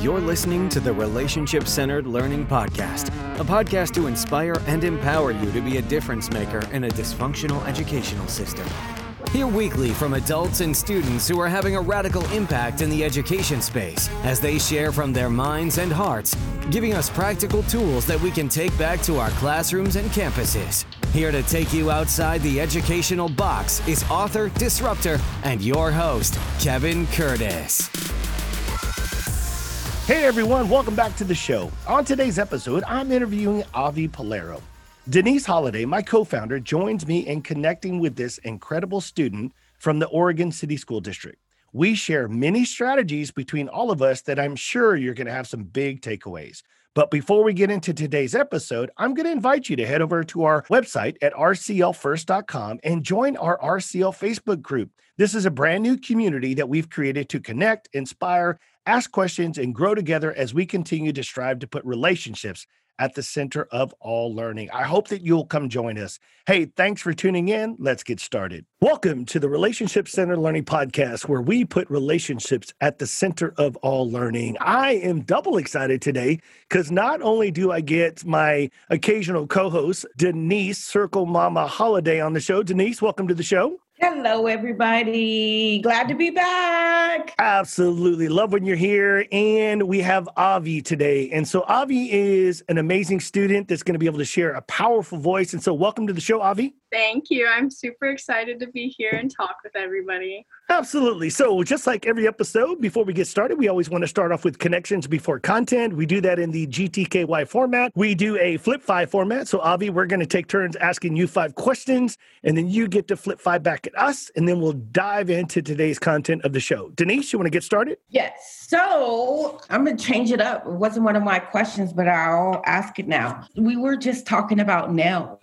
You're listening to the Relationship Centered Learning Podcast, a podcast to inspire and empower you to be a difference maker in a dysfunctional educational system. Hear weekly from adults and students who are having a radical impact in the education space as they share from their minds and hearts, giving us practical tools that we can take back to our classrooms and campuses. Here to take you outside the educational box is author, disruptor, and your host, Kevin Curtis. Hey everyone, welcome back to the show. On today's episode, I'm interviewing Avi Polero. Denise Holiday, my co founder, joins me in connecting with this incredible student from the Oregon City School District. We share many strategies between all of us that I'm sure you're going to have some big takeaways. But before we get into today's episode, I'm going to invite you to head over to our website at rclfirst.com and join our RCL Facebook group. This is a brand new community that we've created to connect, inspire, ask questions, and grow together as we continue to strive to put relationships at the center of all learning. I hope that you'll come join us. Hey, thanks for tuning in. Let's get started. Welcome to the Relationship Center Learning Podcast, where we put relationships at the center of all learning. I am double excited today because not only do I get my occasional co host, Denise Circle Mama Holiday, on the show. Denise, welcome to the show. Hello, everybody. Glad to be back. Absolutely. Love when you're here. And we have Avi today. And so, Avi is an amazing student that's going to be able to share a powerful voice. And so, welcome to the show, Avi. Thank you. I'm super excited to be here and talk with everybody. Absolutely. So, just like every episode, before we get started, we always want to start off with connections before content. We do that in the GTKY format. We do a flip five format. So, Avi, we're going to take turns asking you five questions, and then you get to flip five back at us, and then we'll dive into today's content of the show. Denise, you want to get started? Yes. So, I'm going to change it up. It wasn't one of my questions, but I'll ask it now. We were just talking about nails.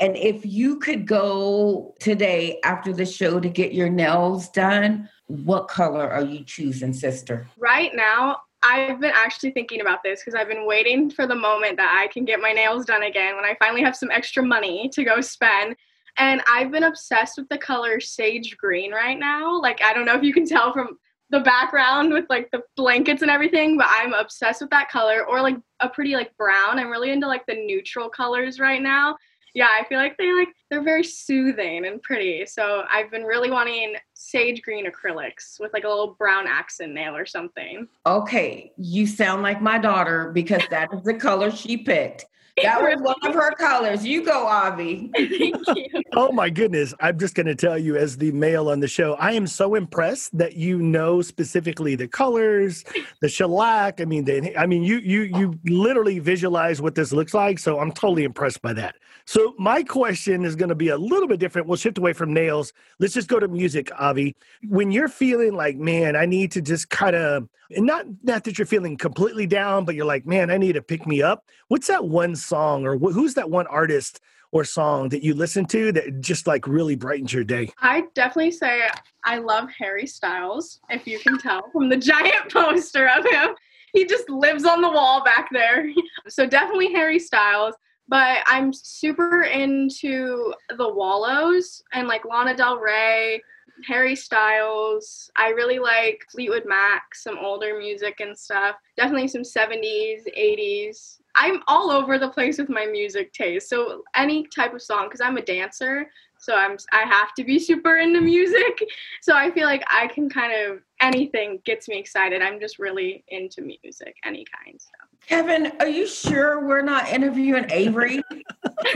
And if you could go today after the show to get your nails done, what color are you choosing, sister? Right now, I've been actually thinking about this because I've been waiting for the moment that I can get my nails done again when I finally have some extra money to go spend. And I've been obsessed with the color sage green right now. Like, I don't know if you can tell from the background with like the blankets and everything, but I'm obsessed with that color or like a pretty like brown. I'm really into like the neutral colors right now yeah, I feel like they like they're very soothing and pretty. So I've been really wanting sage green acrylics with like a little brown accent nail or something. Okay, you sound like my daughter because that is the color she picked. That was one of her colors. You go, Avi. oh my goodness. I'm just going to tell you, as the male on the show, I am so impressed that you know specifically the colors, the shellac. I mean, the, I mean, you you you literally visualize what this looks like. So I'm totally impressed by that. So my question is going to be a little bit different. We'll shift away from nails. Let's just go to music, Avi. When you're feeling like, man, I need to just kind of, and not not that you're feeling completely down, but you're like, man, I need to pick me up. What's that one song, or wh- who's that one artist or song that you listen to that just like really brightens your day? I definitely say I love Harry Styles. If you can tell from the giant poster of him, he just lives on the wall back there. So definitely Harry Styles but I'm super into the Wallows and like Lana Del Rey, Harry Styles. I really like Fleetwood Mac, some older music and stuff. Definitely some 70s, 80s. I'm all over the place with my music taste. So any type of song cuz I'm a dancer, so I'm I have to be super into music. So I feel like I can kind of anything gets me excited. I'm just really into music, any kind. So. Kevin, are you sure we're not interviewing Avery?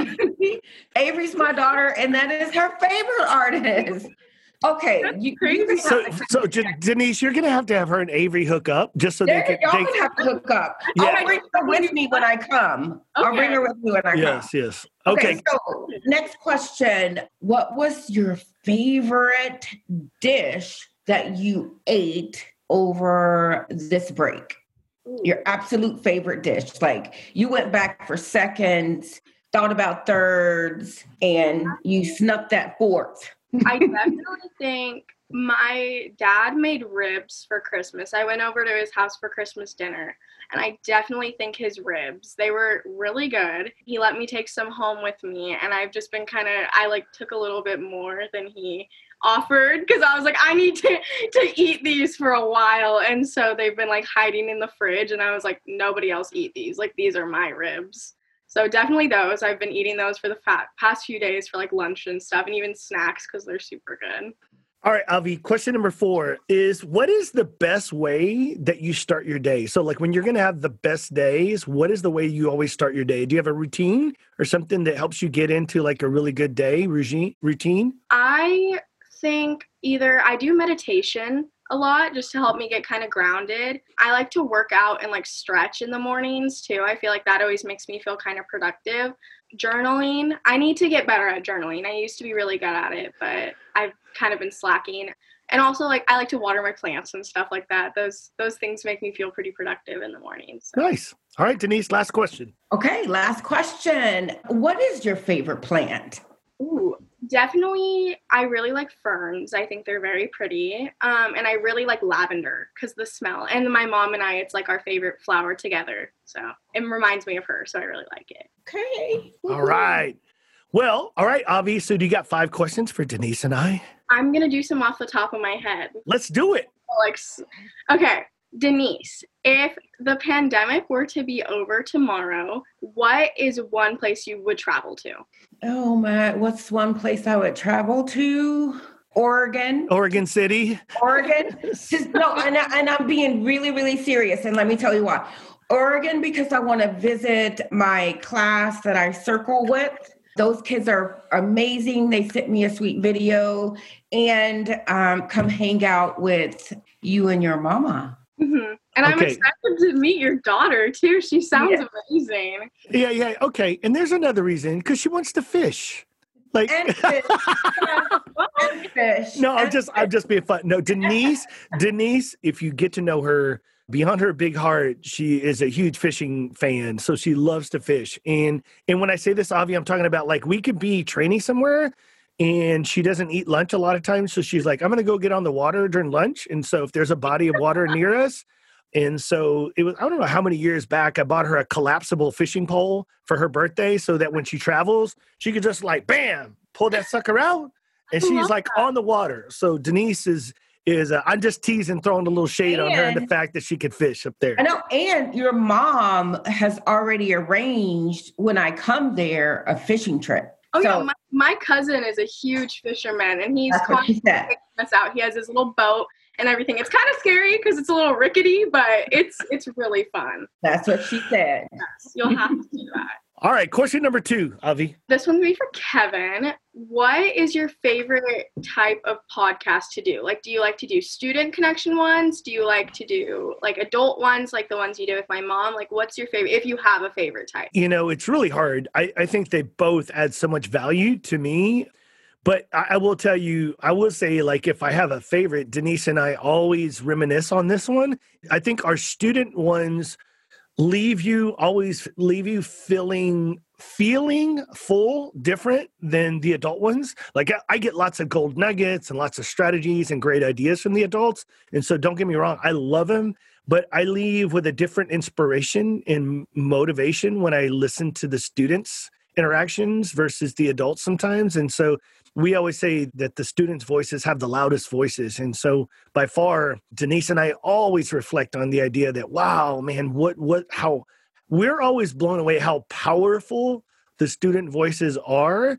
Avery's my daughter, and that is her favorite artist. Okay, you, you so so Denise, you're gonna have to have her and Avery hook up just so there, they can. Y'all they, have to hook up. Yeah. I'll bring her with me when I come. Okay. I'll bring her with me when I yes, come. Yes, yes. Okay. okay. So next question: What was your favorite dish that you ate over this break? your absolute favorite dish. Like you went back for seconds, thought about thirds, and you snuck that fourth. I definitely think my dad made ribs for Christmas. I went over to his house for Christmas dinner, and I definitely think his ribs, they were really good. He let me take some home with me, and I've just been kind of I like took a little bit more than he offered because I was like, I need to to eat these for a while, and so they've been like hiding in the fridge, and I was like, nobody else eat these. Like these are my ribs. So definitely those. I've been eating those for the fat, past few days for like lunch and stuff, and even snacks because they're super good. All right, Avi, question number four is what is the best way that you start your day? So, like when you're going to have the best days, what is the way you always start your day? Do you have a routine or something that helps you get into like a really good day routine? I think either I do meditation a lot just to help me get kind of grounded. I like to work out and like stretch in the mornings too. I feel like that always makes me feel kind of productive. Journaling, I need to get better at journaling. I used to be really good at it, but I've kind of been slacking. And also like I like to water my plants and stuff like that. Those those things make me feel pretty productive in the morning. So. Nice. All right, Denise, last question. Okay, last question. What is your favorite plant? Ooh, definitely i really like ferns. I think they're very pretty. Um, and i really like lavender because the smell. And my mom and i it's like our favorite flower together. So it reminds me of her so i really like it. Okay. All right. Well all right avi so do you got five questions for denise and i? I'm gonna do some off the top of my head. Let's do it. Like okay Denise, if the pandemic were to be over tomorrow, what is one place you would travel to? Oh my, what's one place I would travel to? Oregon. Oregon City. Oregon. Just, no, and, I, and I'm being really, really serious. And let me tell you why. Oregon, because I want to visit my class that I circle with. Those kids are amazing. They sent me a sweet video and um, come hang out with you and your mama. Mm-hmm. And I'm excited to meet your daughter too. She sounds yeah. amazing. Yeah, yeah. Okay. And there's another reason because she wants to fish. Like and fish. and fish. No, I'm just fish. I'm just being fun. No, Denise, Denise, if you get to know her beyond her big heart, she is a huge fishing fan. So she loves to fish. And and when I say this, Avi, I'm talking about like we could be training somewhere and she doesn't eat lunch a lot of times. So she's like, I'm going to go get on the water during lunch. And so if there's a body of water near us, and so it was, I don't know how many years back, I bought her a collapsible fishing pole for her birthday so that when she travels, she could just like, bam, pull that sucker out. And she's like that. on the water. So Denise is, is uh, I'm just teasing, throwing a little shade and, on her and the fact that she could fish up there. I know. And your mom has already arranged when I come there a fishing trip. Oh so, yeah, my, my, cousin is a huge fisherman, and he's constantly us out. He has his little boat and everything. It's kind of scary because it's a little rickety, but it's it's really fun. That's what she said. Yes, you'll have to do that. All right, question number two, Avi. This one's me for Kevin. What is your favorite type of podcast to do? Like, do you like to do student connection ones? Do you like to do like adult ones, like the ones you do with my mom? Like, what's your favorite, if you have a favorite type? You know, it's really hard. I, I think they both add so much value to me. But I, I will tell you, I will say, like, if I have a favorite, Denise and I always reminisce on this one. I think our student ones leave you always leave you feeling feeling full different than the adult ones. Like I, get lots of gold nuggets and lots of strategies and great ideas from the adults and so don't get me wrong i love them but i leave with a different inspiration and motivation when i listen to the students interactions versus the adults sometimes and so we always say that the students' voices have the loudest voices. And so by far, Denise and I always reflect on the idea that, wow, man, what, what, how we're always blown away how powerful the student voices are.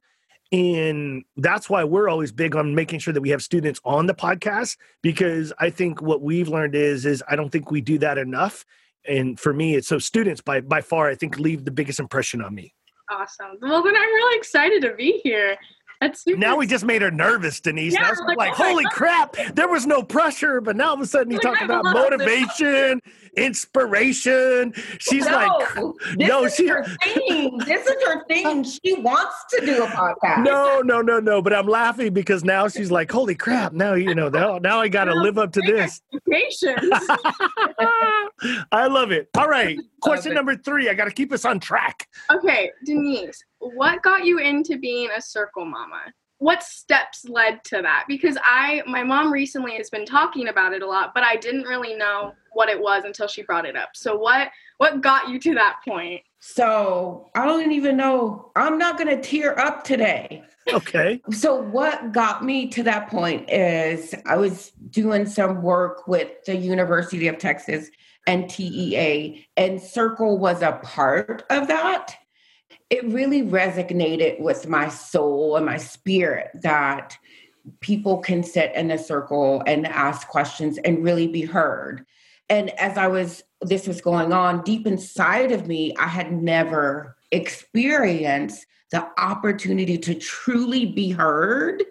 And that's why we're always big on making sure that we have students on the podcast because I think what we've learned is is I don't think we do that enough. And for me, it's so students by by far I think leave the biggest impression on me. Awesome. Well, then I'm really excited to be here. That's super. Now we just made her nervous, Denise. Yeah, like, like oh holy crap, there was no pressure, but now all of a sudden he like, talked about motivation, inspiration. She's no, like, this no, is she, her thing. This is her thing. She wants to do a podcast. No, no, no, no. But I'm laughing because now she's like, holy crap, now you know, now, now I got to live up to this. I love it. All right. Question number three. I got to keep us on track. Okay, Denise, what got you into being a circle mama? What steps led to that? Because I, my mom recently has been talking about it a lot, but I didn't really know what it was until she brought it up. So what, what got you to that point? So I don't even know. I'm not going to tear up today. Okay. So, what got me to that point is I was doing some work with the University of Texas and TEA, and Circle was a part of that. It really resonated with my soul and my spirit that people can sit in a circle and ask questions and really be heard. And as I was, this was going on deep inside of me, I had never experienced the opportunity to truly be heard.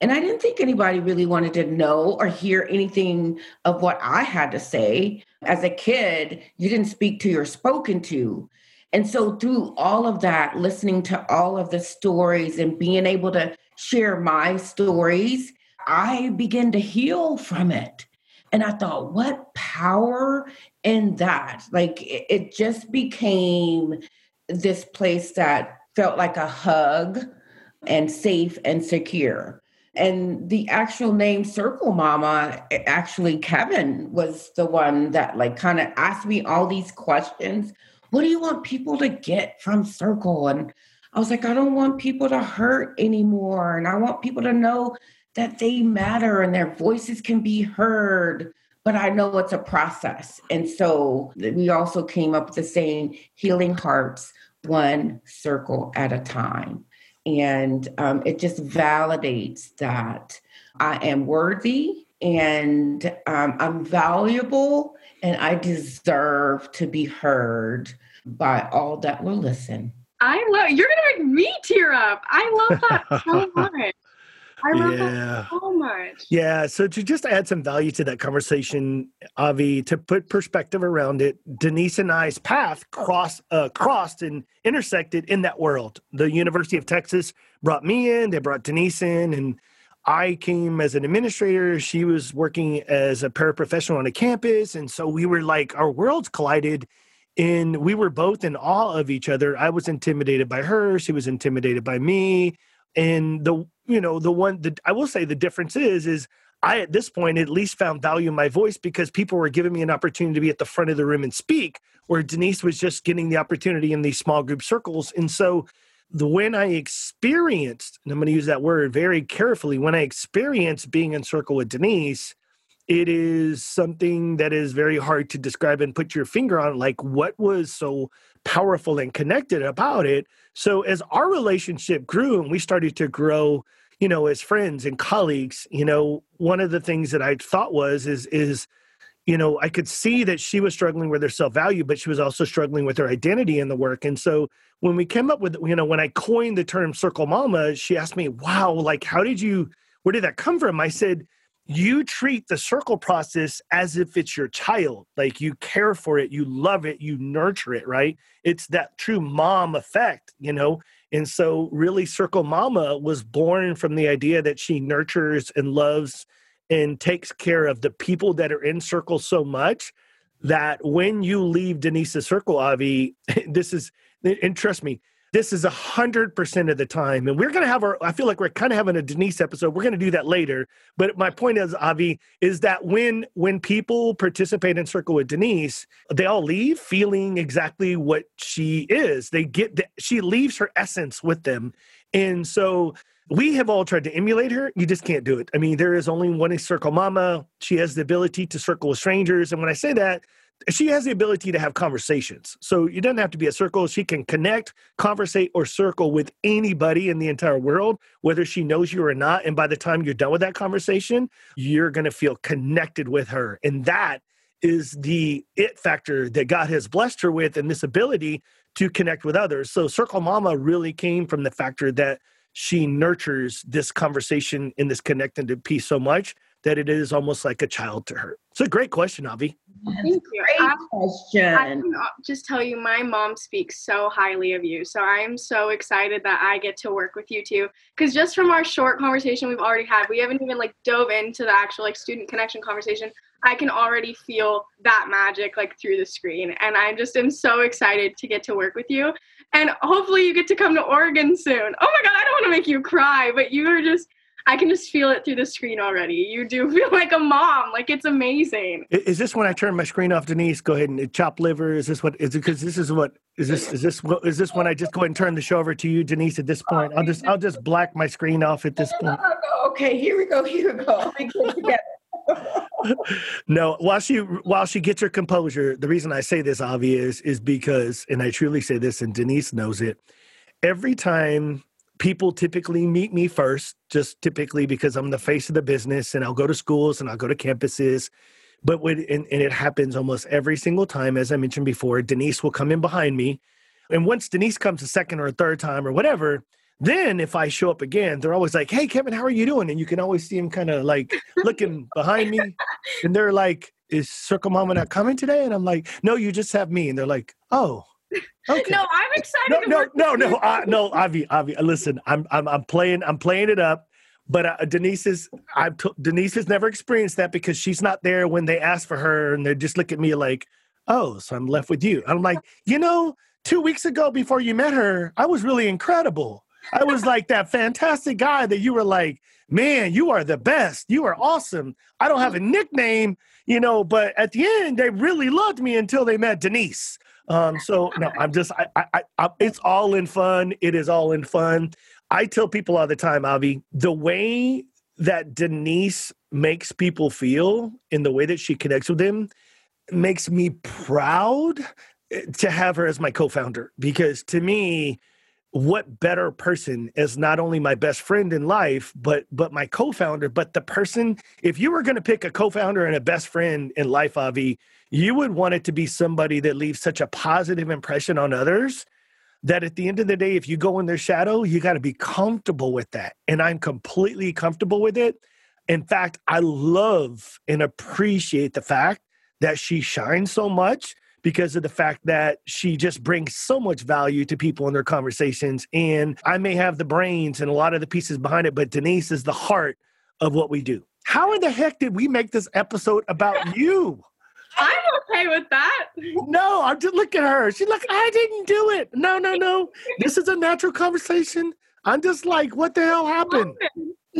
And I didn't think anybody really wanted to know or hear anything of what I had to say. As a kid, you didn't speak to, you're spoken to. And so, through all of that, listening to all of the stories and being able to share my stories, I began to heal from it. And I thought, what power in that? Like, it, just became this place that felt like a hug and safe and secure. And the actual name Circle Mama, actually, Kevin was the one that like kind of asked me all these questions. What do you want people to get from Circle? And I was like, I don't want people to hurt anymore. And I want people to know that they matter and their voices can be heard. But I know it's a process. And so we also came up with the saying, healing hearts one circle at a time. And um, it just validates that I am worthy and um, I'm valuable and I deserve to be heard by all that will listen. I love you're gonna make me tear up. I love that so much. I love Yeah. that so much. Yeah. So to just add some value to that conversation, Avi, to put perspective around it, Denise and I's path cross uh, crossed and intersected in that world. The University of Texas brought me in. They brought Denise in, and I came as an administrator. She was working as a paraprofessional on a campus, and so we were like our worlds collided. And we were both in awe of each other. I was intimidated by her. She was intimidated by me and the you know the one that i will say the difference is is i at this point at least found value in my voice because people were giving me an opportunity to be at the front of the room and speak where denise was just getting the opportunity in these small group circles and so the when i experienced and i'm going to use that word very carefully when i experienced being in circle with denise it is something that is very hard to describe and put your finger on like what was so powerful and connected about it. So as our relationship grew and we started to grow you know as friends and colleagues you know one of the things that i thought was is is you know i could see that she was struggling with her self-value but she was also struggling with her identity in the work and so when we came up with you know when i coined the term circle mama she asked me wow like how did you where did that come from i said you treat the circle process as if it's your child. Like you care for it, you love it, you nurture it, right? It's that true mom effect, you know? And so, really, Circle Mama was born from the idea that she nurtures and loves and takes care of the people that are in Circle so much that when you leave Denise's Circle, Avi, this is, and trust me, this is a hundred percent of the time. And we're gonna have our I feel like we're kind of having a Denise episode. We're gonna do that later. But my point is, Avi, is that when when people participate in Circle with Denise, they all leave feeling exactly what she is. They get the, she leaves her essence with them. And so we have all tried to emulate her. You just can't do it. I mean, there is only one circle mama. She has the ability to circle with strangers. And when I say that, she has the ability to have conversations. So you don't have to be a circle. She can connect, conversate, or circle with anybody in the entire world, whether she knows you or not. And by the time you're done with that conversation, you're going to feel connected with her. And that is the it factor that God has blessed her with and this ability to connect with others. So Circle Mama really came from the factor that she nurtures this conversation in this connecting to peace so much that it is almost like a child to her. It's a great question, Avi. Thank you. Great I- I can uh, just tell you, my mom speaks so highly of you. So I am so excited that I get to work with you too. Because just from our short conversation we've already had, we haven't even like dove into the actual like student connection conversation. I can already feel that magic like through the screen, and I just am so excited to get to work with you. And hopefully, you get to come to Oregon soon. Oh my God, I don't want to make you cry, but you are just I can just feel it through the screen already. You do feel like a mom. Like it's amazing. Is this when I turn my screen off, Denise? Go ahead and uh, chop liver. Is this what is it? Because this is what is this? Is this what is this when I just go ahead and turn the show over to you, Denise? At this point, I'll just I'll just black my screen off at this point. Okay, here we go. Here we go. We get together. No, while she while she gets her composure, the reason I say this, obvious is because, and I truly say this, and Denise knows it. Every time people typically meet me first, just typically because I'm the face of the business, and I'll go to schools and I'll go to campuses. But when and, and it happens almost every single time, as I mentioned before, Denise will come in behind me, and once Denise comes a second or a third time or whatever, then if I show up again, they're always like, "Hey, Kevin, how are you doing?" And you can always see them kind of like looking behind me, and they're like, "Is Circle Mama not coming today?" And I'm like, "No, you just have me." And they're like, "Oh, okay." No, I'm excited. no, to no, no, no, uh, no, Avi, Avi. Listen, I'm, I'm, I'm playing, I'm playing it up. But uh, Denise is, I've t- Denise has never experienced that because she's not there when they ask for her, and they just look at me like, "Oh, so I'm left with you." I'm like, you know, two weeks ago before you met her, I was really incredible. I was like that fantastic guy that you were like, man, you are the best. You are awesome. I don't have a nickname, you know, but at the end, they really loved me until they met Denise. Um, so no, I'm just, I, I, I, it's all in fun. It is all in fun. I tell people all the time, Avi, the way that Denise makes people feel in the way that she connects with them makes me proud eh, to have her as my co-founder because to me what better person as not only my best friend in life but but my co-founder but the person if you were going to pick a co-founder and a best friend in life avi you would want it to be somebody that leaves such a positive impression on others that at the end of the day if you go in their shadow you got to be comfortable with that. And i'm completely comfortable with it. In fact i love and appreciate the fact that she shines so much because of the fact that she just brings so much value to people in their conversations. And I may have the brains and a lot of the pieces behind it, but Denise is the heart of what we do. How in the heck did we make this episode about you? I'm okay with that. No, I'm just look at her. She's like, I didn't do it. No, no, no. This is a natural conversation. I'm just like, what the hell happened?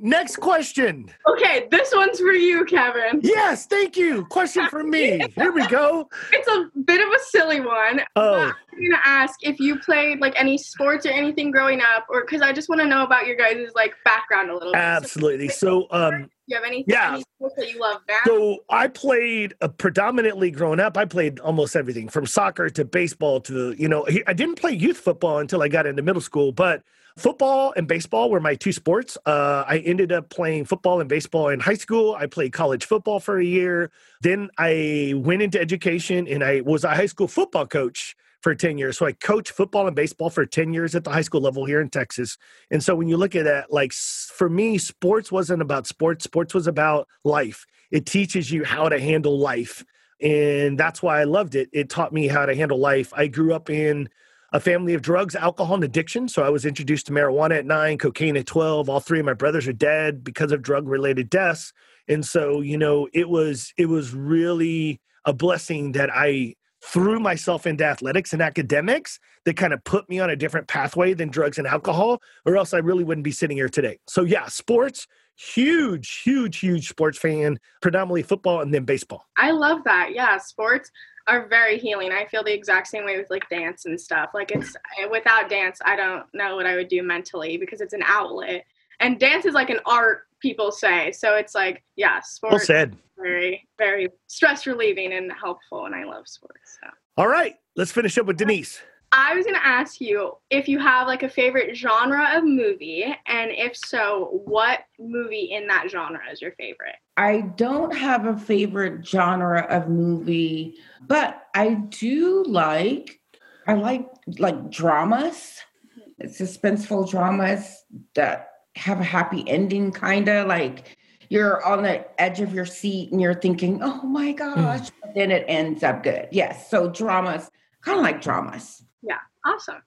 Roman. All right, next question. Okay, this one's for you, Kevin. Yes, thank you. Question for me. Here we go. It's a bit of a silly one. Oh. I'm gonna ask if you played like any sports or anything growing up, or because I just want to know about your guys' like background a little bit. Absolutely. So, um, you have any, Yeah. any sports that you love now? So I played uh, predominantly growing up. I played almost everything from soccer to baseball to you know. I didn't play youth football until I got into middle school, but football and baseball were my two sports. Uh, I ended up playing football and baseball in high school. I played college football for a year. Then I went into education and I was a high school football coach for 10 years. So I coached football and baseball for 10 years at the high school level here in Texas. And so when you look at that, like for me, sports wasn't about sports, sports was about life. It teaches you how to handle life. And that's why I loved it. It taught me how to handle life. I grew up in a family of drugs, alcohol, and addiction. So I was introduced to marijuana at nine, cocaine at 12. All three of my brothers are dead because of drug related deaths. And so, you know, it was it was really a blessing that I threw myself into athletics and academics that kind of put me on a different pathway than drugs and alcohol, or else I really wouldn't be sitting here today. So yeah, sports, huge, huge, huge sports fan, predominantly football and then baseball. I love that. Yeah, sports are very healing. I feel the exact same way with like dance and stuff. Like it's eh, without dance, I don't know what I would do mentally because it's an outlet. And dance is like an art, people say. So it's like, yeah, sports. Well said. very, very stress relieving and helpful. And I love sports. So. All right, let's finish up with Denise. I was going to ask you if you have like a favorite genre of movie, and if so, what movie in that genre is your favorite? I don't have a favorite genre of movie, but I do like I like like dramas, suspenseful dramas that have a happy ending kind of like you're on the edge of your seat and you're thinking, "Oh my hmm. gosh," but then it ends up good. Yes, so dramas, kind of like dramas. Yeah, awesome.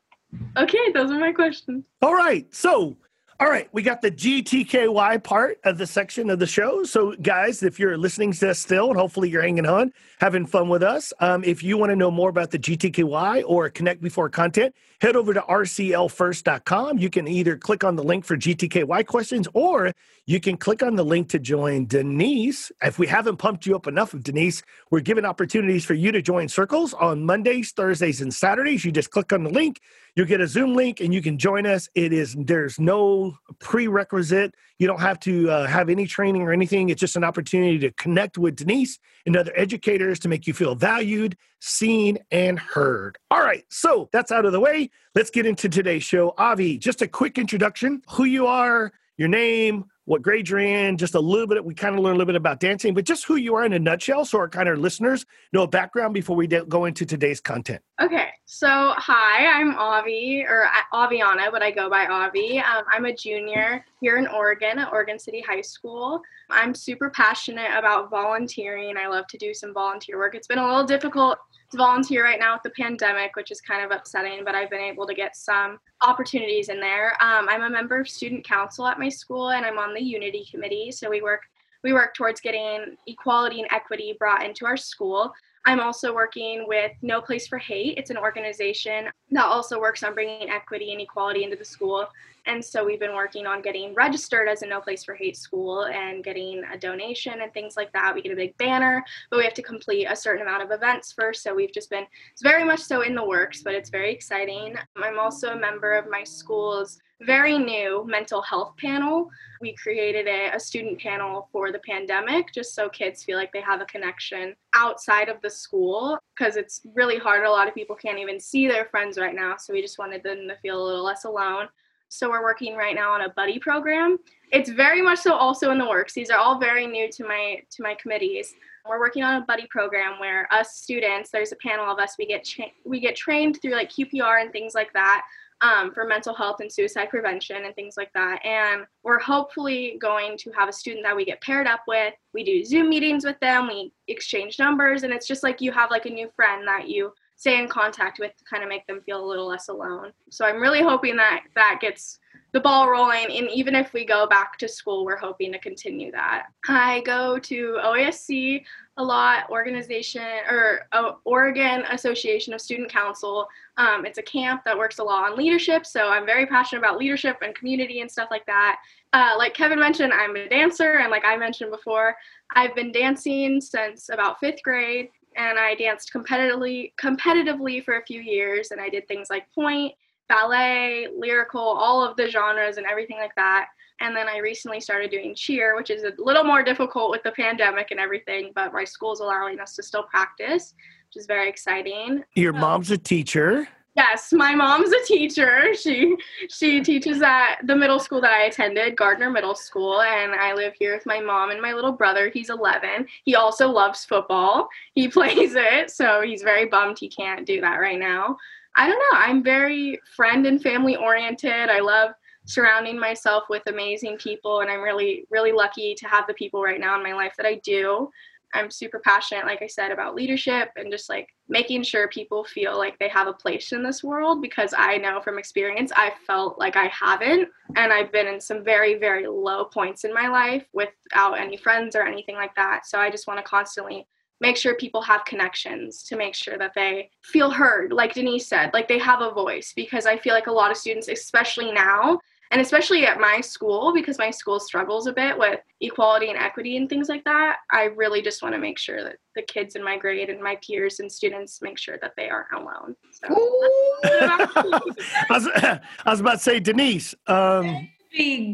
Okay, those are my questions. All right, so All right, we got the GTKY part of the section of the show. So, guys, if you're listening to us still, and hopefully you're hanging on, having fun with us, um, if you want to know more about the GTKY or Connect Before content, head over to rclfirst.com. You can either click on the link for GTKY questions or you can click on the link to join Denise. If we haven't pumped you up enough of Denise, we're giving opportunities for you to join circles on Mondays, Thursdays, and Saturdays. You just click on the link, you get a Zoom link, and you can join us. It is there's no prerequisite. You don't have to uh, have any training or anything. It's just an opportunity to connect with Denise and other educators to make you feel valued, seen, and heard. All right, so that's out of the way. Let's get into today's show. Avi, just a quick introduction: who you are, your name, what grade you're in, just a little bit. We kind of learn a little bit about dancing, but just who you are in a nutshell, so our kind of listeners know a background before we go into today's content. Okay, so hi, I'm Avi or Aviana, but I go by Avi. Um, I'm a junior here in Oregon at Oregon City High School. I'm super passionate about volunteering. I love to do some volunteer work. It's been a little difficult volunteer right now with the pandemic, which is kind of upsetting, but I've been able to get some opportunities in there. Um, I'm a member of student council at my school, and I'm on the Unity Committee. So we work we work towards getting equality and equity brought into our school. I'm also working with No Place for Hate. It's an organization that also works on bringing equity and equality into the school. And so we've been working on getting registered as a No Place for Hate school and getting a donation and things like that. We get a big banner, but we have to complete a certain amount of events first. So we've just been, it's very much so in the works, but it's very exciting. I'm also a member of my school's very new mental health panel. We created a, a, student panel for the pandemic just so kids feel like they have a connection outside of the school because it's really hard. A lot of people can't even see their friends right now. So we just wanted them to feel a little less alone. So we're working right now on a buddy program. It's very much so also in the works. These are all very new to my to my committees. We're working on a buddy program where us students, there's a panel of us, we get cha- we get trained through like QPR and things like that um, for mental health and suicide prevention and things like that. And we're hopefully going to have a student that we get paired up with. We do Zoom meetings with them, we exchange numbers, and it's just like you have like a new friend that you stay in contact with to kind of make them feel a little less alone. So I'm really hoping that that gets the ball rolling. And even if we go back to school, we're hoping to continue that. I go to OASC a lot, organization or uh, Oregon Association of Student Council. Um, it's a camp that works a lot on leadership. So I'm very passionate about leadership and community and stuff like that. Uh, like Kevin mentioned, I'm a dancer. And like I mentioned before, I've been dancing since about fifth grade. And I danced competitively competitively for a few years. And I did things like pointe, ballet, lyrical, all of the genres and everything like that. And then I recently started doing cheer, which is a little more difficult with the pandemic and everything, but my school's allowing us to still practice, which is very exciting. Your um, mom's a teacher. Yes, my mom's a teacher. She she teaches at the middle school that I attended, Gardner Middle School, and I live here with my mom and my little brother. He's 11. He also loves football. He plays it, so he's very bummed he can't do that right now. I don't know. I'm very friend and family oriented. I love surrounding myself with amazing people and I'm really really lucky to have the people right now in my life that I do. I'm super passionate like I said about leadership and just like making sure people feel like they have a place in this world because I know from experience I felt like I haven't and I've been in some very very low points in my life without any friends or anything like that. So I just want to constantly make sure people have connections to make sure that they feel heard like denise said like they have a voice because i feel like a lot of students especially now and especially at my school because my school struggles a bit with equality and equity and things like that i really just want to make sure that the kids in my grade and my peers and students make sure that they aren't alone so. I, was, I was about to say denise um,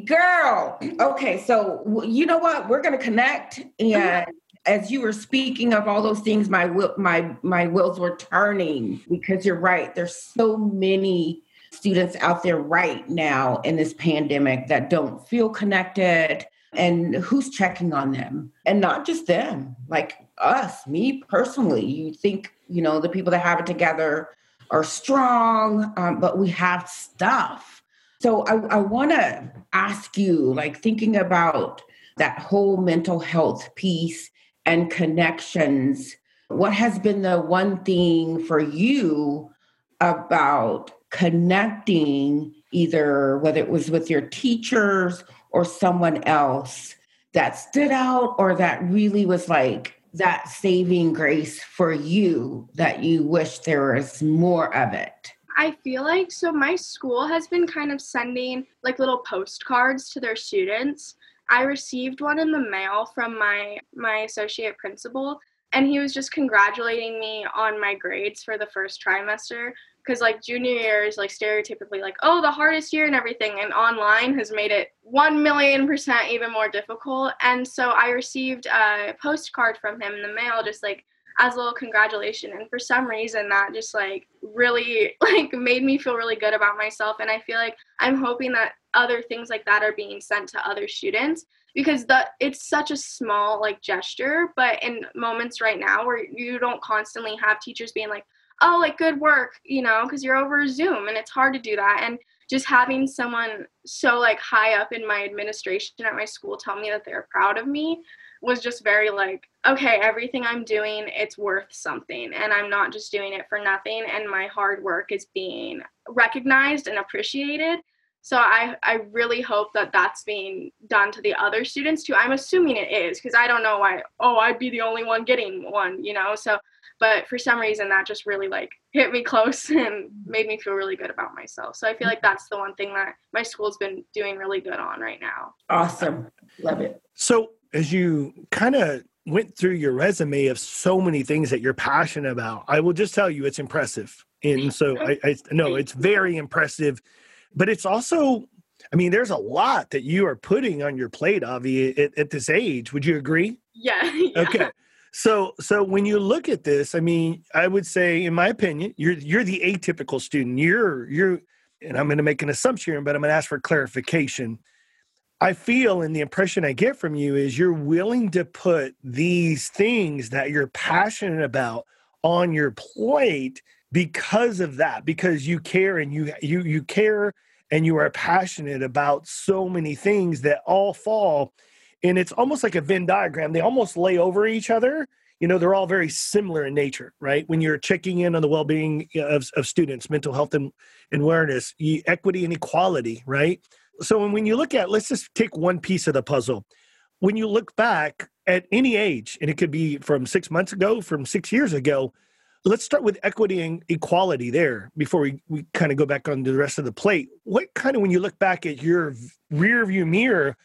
girl. Okay so you know what? We're going to connect and as you were speaking of all those things, my my my wheels were turning because you're right. There's so many students out there right now in this pandemic that don't feel connected and who's checking on them and not just them like us me personally you think you know the people that have it together are strong um, but we have stuff so i, I want to ask you like thinking about that whole mental health piece and connections. What has been the one thing for you about connecting either whether it was with your teachers or someone else that stood out or that really was like that saving grace for you that you wish there was more of it? I feel like so my school has been kind of sending like little postcards to their students. I received one in the mail from my my associate principal and he was just congratulating me on my grades for the first trimester because like junior year is like stereotypically like oh the hardest year and everything and online has made it 1 million percent even more difficult and so i received a postcard from him in the mail just like as a little congratulation and for some reason that just like really like made me feel really good about myself and i feel like i'm hoping that other things like that are being sent to other students because the it's such a small like gesture but in moments right now where you don't constantly have teachers being like oh like good work you know because you're over zoom and it's hard to do that and just having someone so like high up in my administration at my school tell me that they're proud of me was just very like okay everything i'm doing it's worth something and i'm not just doing it for nothing and my hard work is being recognized and appreciated so I, I really hope that that's being done to the other students too. I'm assuming it is because I don't know why, oh, I'd be the only one getting one, you know? So, but for some reason that just really like hit me close and made me feel really good about myself. So I feel like that's the one thing that my school's been doing really good on right now. Awesome. Love it. So as you kind of went through your resume of so many things that you're passionate about, I will just tell you it's impressive. And so I, I know it's very impressive but it's also I mean, there's a lot that you are putting on your plate, Avi, at, at this age. Would you agree? Yeah, yeah. Okay. So, so when you look at this, I mean, I would say, in my opinion, you're you're the atypical student. You're you're, and I'm going to make an assumption here, but I'm going to ask for clarification. I feel, and the impression I get from you is you're willing to put these things that you're passionate about on your plate because of that because you care and you you you care and you are passionate about so many things that all fall and it's almost like a venn diagram. They almost lay over each other. You know they're all very similar in nature right? When you're checking in on the well-being of, of students mental health and, awareness equity and equality right? So when you look at let's just take one piece of the puzzle. When you look back at any age and it could be from six months ago from six years ago Let's start with equity and equality there before we, we kind of go back onto the rest of the plate. What kind of, when you look back at your rear view mirror,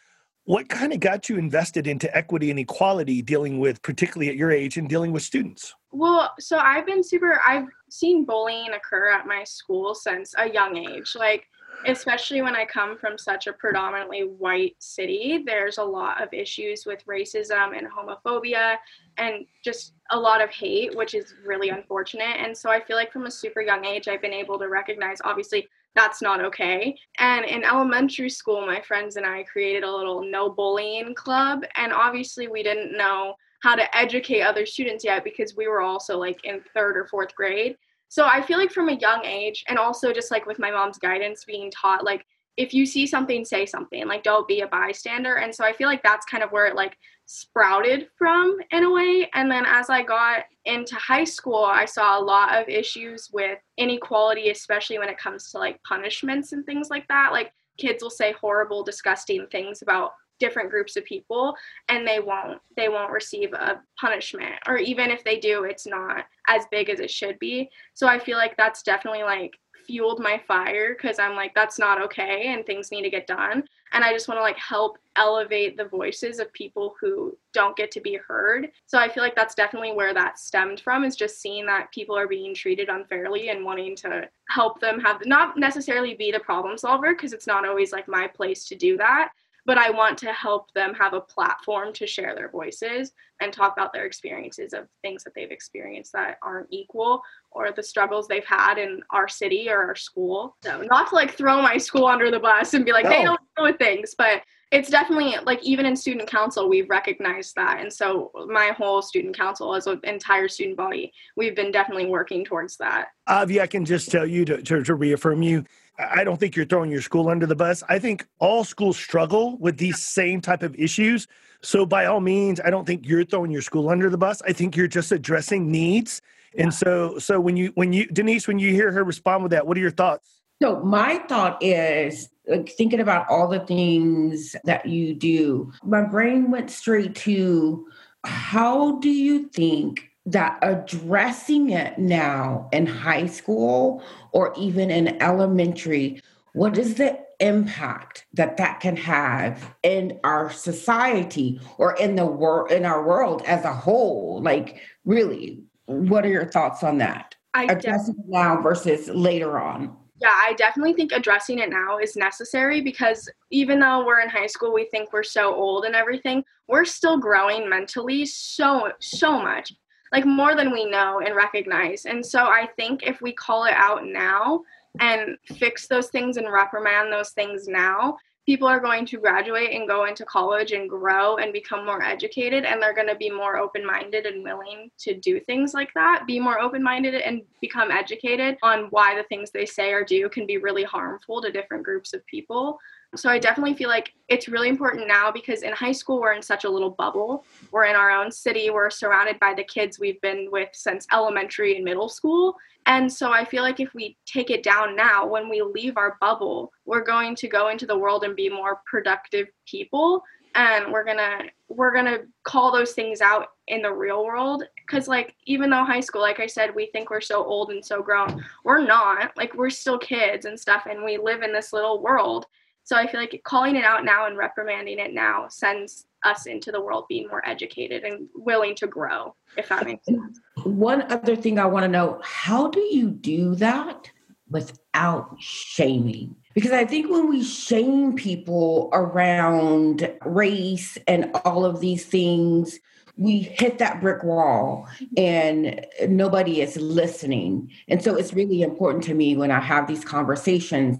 what kind of got you invested into equity and equality dealing with, particularly at your age, and dealing with students? Well, so I've been super, I've seen bullying occur at my school since a young age. Like, especially when I come from such a predominantly white city, there's a lot of issues with racism and homophobia and just a lot of hate, which is really unfortunate. And so I feel like from a super young age, I've been able to recognize obviously that's not okay. And in elementary school, my friends and I created a little no bullying club. And obviously, we didn't know how to educate other students yet because we were also like in third or fourth grade. So I feel like from a young age, and also just like with my mom's guidance, being taught like if you see something, say something. Like don't be a bystander. And so I feel like that's kind of where it like sprouted from in a way. And then as I got into high school, I saw a lot of issues with inequality, especially when it comes to like punishments and things like that. Like kids will say horrible, disgusting things about different groups of people and they won't they won't receive a punishment or even if they do it's not as big as it should be so i feel like that's definitely like fueled my fire because i'm like that's not okay and things need to get done and i just want to like help elevate the voices of people who don't get to be heard. So i feel like that's definitely where that stemmed from is just seeing that people are being treated unfairly and wanting to help them have not necessarily be the problem solver because it's not always like my place to do that but I want to help them have a platform to share their voices and talk about their experiences of things that they've experienced that aren't equal or the struggles they've had in our city or our school. So not to like throw my school under the bus and be like, no. they don't know what things, but it's definitely like even in student council we've recognized that and so my whole student council as an entire student body we've been definitely working towards that avi i can just tell you to, to, to reaffirm you I don't think you're throwing your school under the bus. I think all schools struggle with these same type of issues. So by all means, I don't think you're throwing your school under the bus. I think you're just addressing needs. Yeah. And so so when you when you Denise when you hear her respond with that, what are your thoughts? So my thought is like thinking about all the things that you do, my brain went straight to how do you think that addressing it now in high school or even in elementary, what is the impact that that can have in our society or in the world in our world as a whole? Like, really, what are your thoughts on that? I addressing it now versus later on. Yeah, I definitely think addressing it now is necessary because even though we're in high school, we think we're so old and everything, we're still growing mentally so, so much, like more than we know and recognize. And so I think if we call it out now and fix those things and reprimand those things now, people are going to graduate and go into college and grow and become more educated and they're going to be more open-minded and willing to do things like that be more open-minded and become educated on why the things they say or do can be really harmful to different groups of people so I definitely feel like it's really important now because in high school we're in such a little bubble. We're in our own city. We're surrounded by the kids we've been with since elementary and middle school. And so I feel like if we take it down now, when we leave our bubble, we're going to go into the world and be more productive people and we're to we're to call those things out in the real world cuz like even though high school like I said we think we're so old and so grown, we're not. Like we're still kids and stuff and we live in this little world. So I feel like calling it out now and reprimanding it now sends us into the world being more educated and willing to grow, if that makes sense. One other thing I want to know how do you do that without shaming? Because I think when we shame people around race and all of these things, we hit that brick wall and nobody is listening. And so it's really important to me when I have these conversations.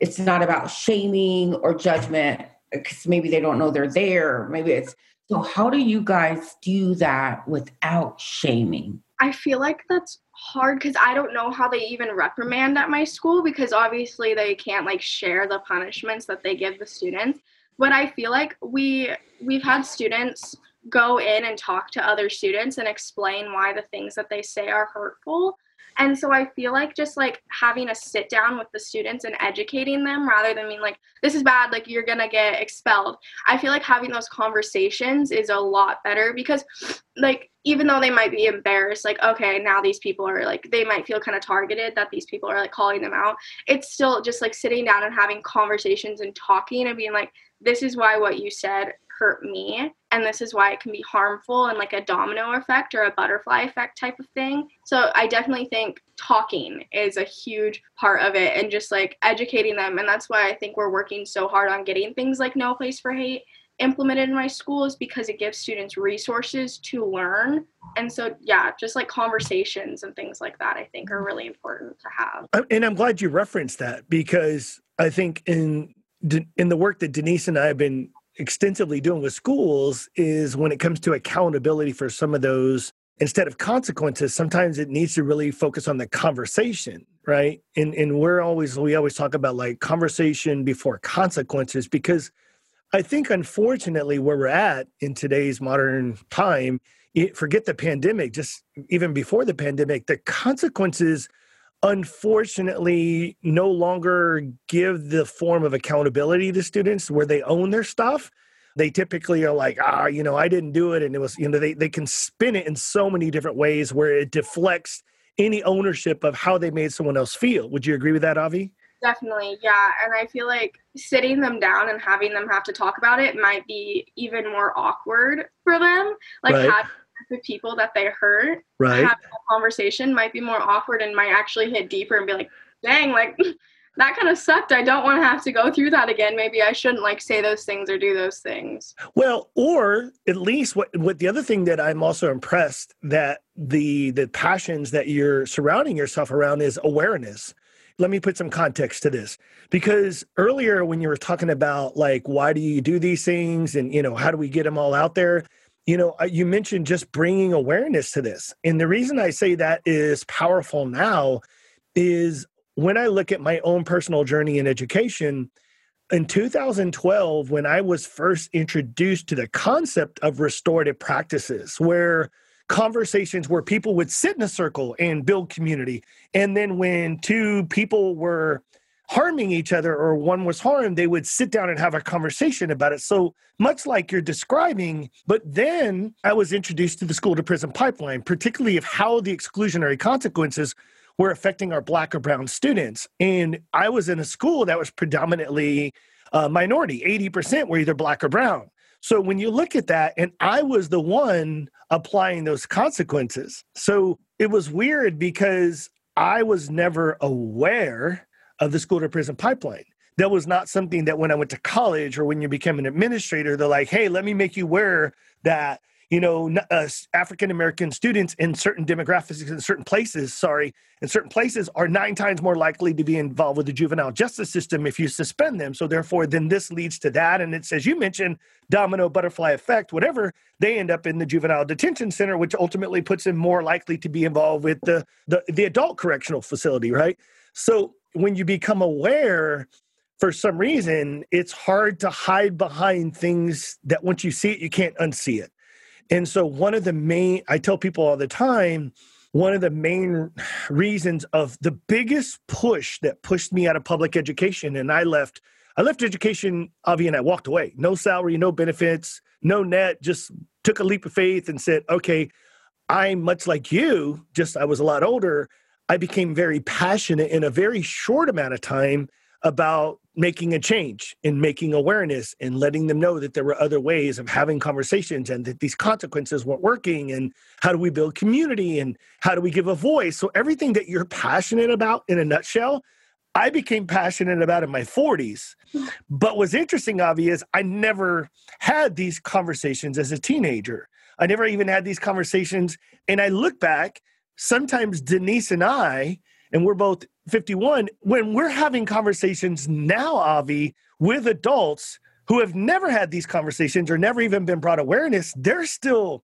It's not about shaming or judgment because maybe they don't know they're there. Maybe it's so. How do you guys do that without shaming? I feel like that's hard because I don't know how they even reprimand at my school because obviously they can't like share the punishments that they give the students. But I feel like we we've had students go in and talk to other students and explain why the things that they say are hurtful and so I feel like just like having a sit down with the students and educating them rather than being like, this is bad, like you're gonna get expelled. I feel like having those conversations is a lot better because like even though they might be embarrassed, like, okay, now these people are like, they might feel kind of targeted that these people are like calling them out. It's still just like sitting down and having conversations and talking and being like, this is why what you said hurt me. And this is why it can be harmful and like a domino effect or a butterfly effect type of thing. So i definitely think talking is a huge part of it and just like educating them. And that's why i think we're working so hard on getting things like no place for hate implemented in my schools because it gives students resources to learn. And so yeah just like conversations and things like that i think are really important to have. And i'm glad you referenced that because i think in in the work that denise and i have been extensively doing with schools is when it comes to accountability for some of those instead of consequences sometimes it needs to really focus on the conversation right? And and we're always we always talk about like conversation before consequences because i think unfortunately where we're at in today's modern time forget the pandemic just even before the pandemic the consequences unfortunately no longer give the form of accountability to students where they own their stuff. They typically are like ah you know i didn't do it and it was you know they, they can spin it in so many different ways where it deflects any ownership of how they made someone else feel. Would you agree with that avi? Definitely yeah and i feel like sitting them down and having them have to talk about it might be even more awkward for them like right. having the people that they hurt right. having a conversation might be more awkward and might actually hit deeper and be like, dang, like that kind of sucked. I don't want to have to go through that again. Maybe I shouldn't like say those things or do those things. Well, or at least what what the other thing that I'm also impressed that the the passions that you're surrounding yourself around is awareness. Let me put some context to this because earlier when you were talking about like why do you do these things and you know how do we get them all out there you know, uh, you mentioned just bringing awareness to this. And the reason I say that is powerful now is when I look at my own personal journey in education, in 2012, when I was first introduced to the concept of restorative practices, where conversations where people would sit in a circle and build community. And then when two people were harming each other or one was harmed, they would sit down and have a conversation about it. So much like you're describing, but then I was introduced to the school to prison pipeline, particularly of how the exclusionary consequences were affecting our black or brown students. And I was in a school that was predominantly minority, 80% were either black or brown. So when you look at that, and I was the one applying those consequences. So it was weird because I was never aware of the school to prison pipeline. That was not something that when I went to college or when you became an administrator, they're like, hey, let me make you aware that you know, uh, African American students in certain demographics in certain places, sorry, in certain places are nine times more likely to be involved with the juvenile justice system if you suspend them. So therefore, then this leads to that. And it's, as you mentioned, domino butterfly effect, whatever, they end up in the juvenile detention center, which ultimately puts them more likely to be involved with the, the, the adult correctional facility, right? So when you become aware for some reason, it's hard to hide behind things that once you see it, you can't unsee it. And so, one of the main, I tell people all the time, one of the main reasons of the biggest push that pushed me out of public education, and I left, I left education, Avi, and I walked away. No salary, no benefits, no net, just took a leap of faith and said, okay, I'm much like you, just I was a lot older. I became very passionate in a very short amount of time about making a change and making awareness and letting them know that there were other ways of having conversations and that these consequences weren't working and how do we build community and how do we give a voice. So everything that you're passionate about in a nutshell i became passionate about in my 40s but what's interesting avi is i never had these conversations as a teenager. I never even had these conversations. And i look back sometimes denise and i and we're both 51 when we're having conversations now avi with adults who have never had these conversations or never even been brought awareness they're still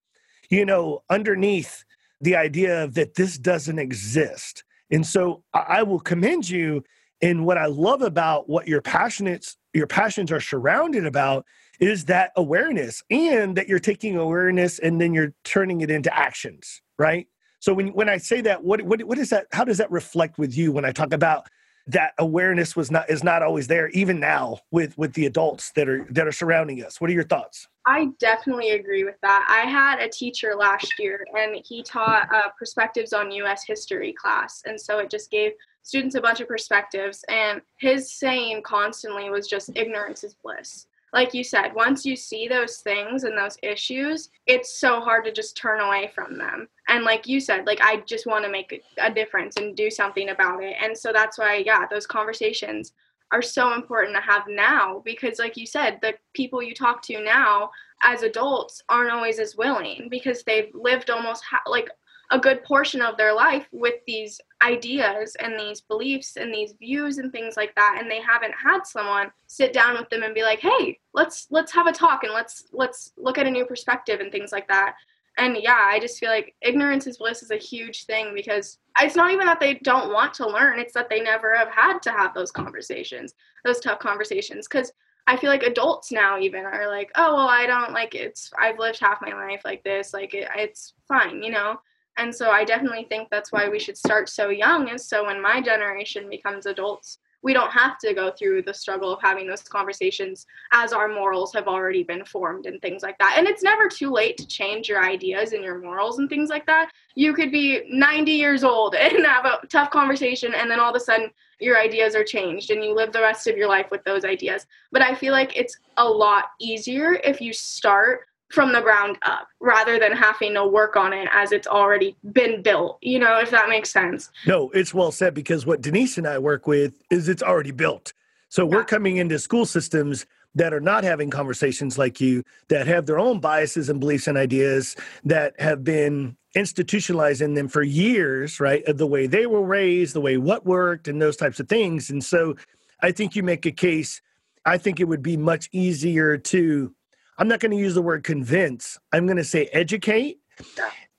you know underneath the idea that this doesn't exist. And so i will commend you in what i love about what your passions your passions are surrounded about is that awareness and that you're taking awareness and then you're turning it into actions right so when when I say that, what what what is that? How does that reflect with you when I talk about that awareness was not is not always there even now with with the adults that are that are surrounding us? What are your thoughts? I definitely agree with that. I had a teacher last year, and he taught uh, perspectives on U.S. history class, and so it just gave students a bunch of perspectives. And his saying constantly was just "ignorance is bliss." Like you said, once you see those things and those issues, it's so hard to just turn away from them. And like you said, like I just want to make a difference and do something about it. And so that's why, yeah, those conversations are so important to have now because, like you said, the people you talk to now as adults aren't always as willing because they've lived almost ha- like a good portion of their life with these ideas and these beliefs and these views and things like that and they haven't had someone sit down with them and be like hey let's let's have a talk and let's let's look at a new perspective and things like that and yeah i just feel like ignorance is bliss is a huge thing because it's not even that they don't want to learn it's that they never have had to have those conversations those tough conversations because I feel like adults now even are like, oh well, I don't like it's. I've lived half my life like this. Like it, it's fine, you know. And so I definitely think that's why we should start so young, is so when my generation becomes adults, we don't have to go through the struggle of having those conversations as our morals have already been formed and things like that. And it's never too late to change your ideas and your morals and things like that. You could be 90 years old and have a tough conversation, and then all of a sudden your ideas are changed and you live the rest of your life with those ideas. But I feel like it's a lot easier if you start from the ground up rather than having to work on it as it's already been built, you know, if that makes sense. No, it's well said because what Denise and I work with is it's already built. So yeah. we're coming into school systems that are not having conversations like you, that have their own biases and beliefs and ideas that have been institutionalized in them for years, right? Of the way they were raised, the way what worked, and those types of things. And so I think you make a case. I think it would be much easier to I'm not going to use the word convince. I'm going to say educate.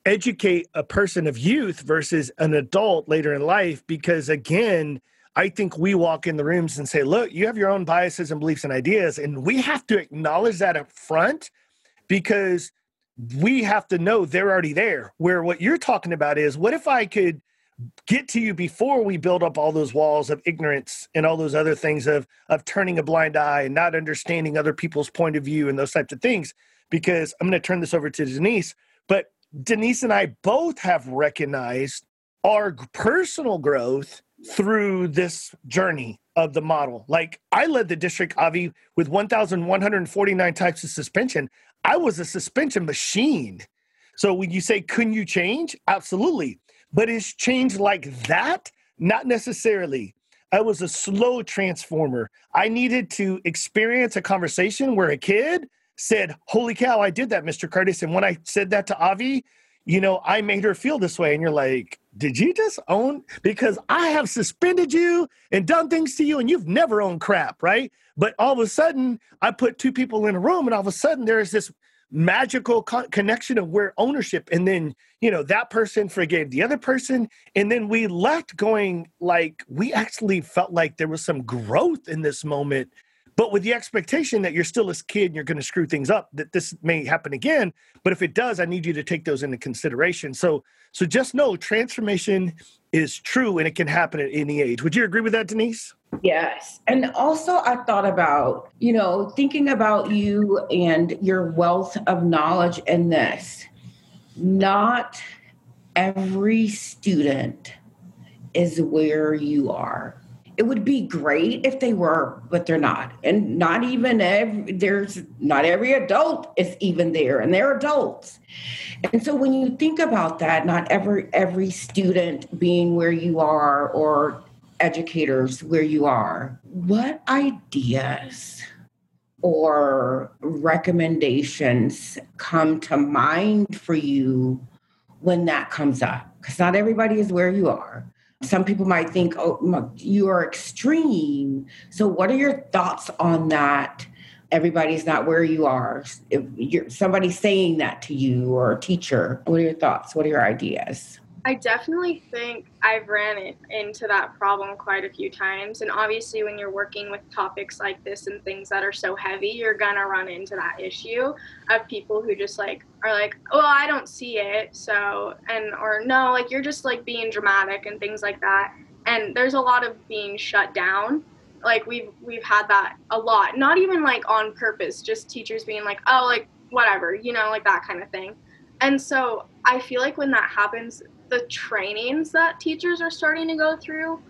Educate a person of youth versus an adult later in life because again, I think we walk in the rooms and say, look, you have your own biases and beliefs and ideas. And we have to acknowledge that up front because we have to know they're already there. Where what you're talking about is what if I could get to you before we build up all those walls of ignorance and all those other things of of turning a blind eye and not understanding other people's point of view and those types of things because i'm going to turn this over to denise but denise and i both have recognized our personal growth through this journey of the model. Like I led the district Avi with 1,149 types of suspension. I was a suspension machine. So when you say, couldn't you change? Absolutely. But is change like that? Not necessarily. I was a slow transformer. I needed to experience a conversation where a kid said, Holy cow, I did that, Mr. Curtis. And when I said that to Avi, you know, I made her feel this way. And you're like, did you just own? Because I have suspended you and done things to you, and you've never owned crap, right? But all of a sudden, I put two people in a room, and all of a sudden, there's this magical co- connection of where ownership, and then you know that person forgave the other person, and then we left going like we actually felt like there was some growth in this moment but with the expectation that you're still a kid and you're going to screw things up that this may happen again but if it does i need you to take those into consideration. So so just know transformation is true and it can happen at any age. Would you agree with that denise yes and also i thought about you know thinking about you and your wealth of knowledge in this not every student is where you are it would be great if they were, but they're not. And not even every, there's not every adult is even there, and they're adults. And so when you think about that, not every every student being where you are or educators where you are, what ideas or recommendations come to mind for you when that comes up? Because not everybody is where you are some people might think, oh, you are extreme. So, what are your thoughts on that? Everybody's not where you are. If you're somebody saying that to you or a teacher, what are your thoughts? What are your ideas? I definitely think I've ran it, into that problem quite a few times. And obviously, when you're working with topics like this and things that are so heavy, you're gonna run into that issue of people who just like are like, "Well, I don't see it," so and or no, like you're just like being dramatic and things like that. And there's a lot of being shut down. Like we've we've had that a lot. Not even like on purpose, just teachers being like, "Oh, like whatever," you know, like that kind of thing. And so I feel like when that happens, the trainings that teachers are starting to go through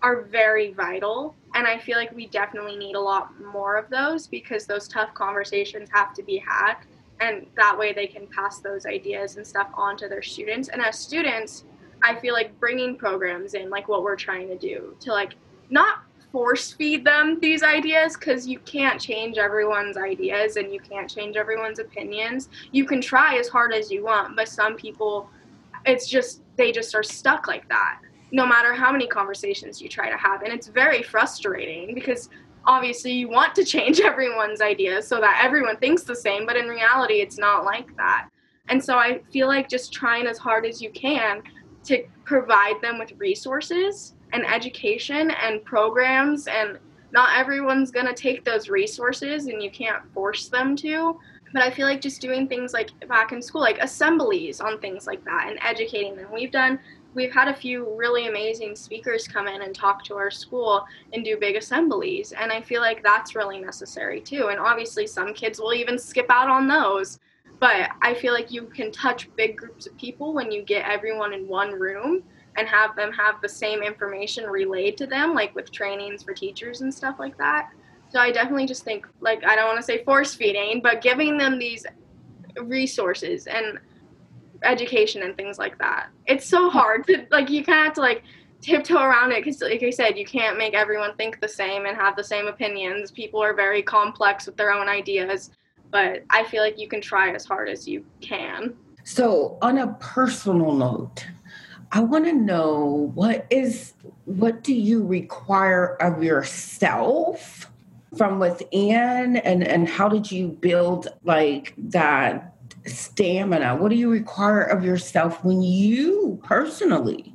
are very vital. And I feel like we definitely need a lot more of those because those tough conversations have to be had. And that way they can pass those ideas and stuff on to their students. And as students, I feel like bringing programs in, like what we're trying to do, to like not force feed them these ideas because you can't change everyone's ideas and you can't change everyone's opinions. You can try as hard as you want, but some people, it's just they just are stuck like that no matter how many conversations you try to have. And it's very frustrating because obviously you want to change everyone's ideas so that everyone thinks the same but in reality it's not like that. And so i feel like just trying as hard as you can to provide them with resources and education and programs and not everyone's going to take those resources and you can't force them to but I feel like just doing things like back in school, like assemblies on things like that and educating them. We've done, we've had a few really amazing speakers come in and talk to our school and do big assemblies. And I feel like that's really necessary too. And obviously, some kids will even skip out on those. But I feel like you can touch big groups of people when you get everyone in one room and have them have the same information relayed to them, like with trainings for teachers and stuff like that. So I definitely just think, like, I don't want to say force feeding, but giving them these resources and education and things like that. It's so hard to, like, you kind of have to, like, tiptoe around it because, like I said, you can't make everyone think the same and have the same opinions. People are very complex with their own ideas, but I feel like you can try as hard as you can. So, on a personal note, I want to know what is what do you require of yourself from within and and how did you build like that stamina? What do you require of yourself when you personally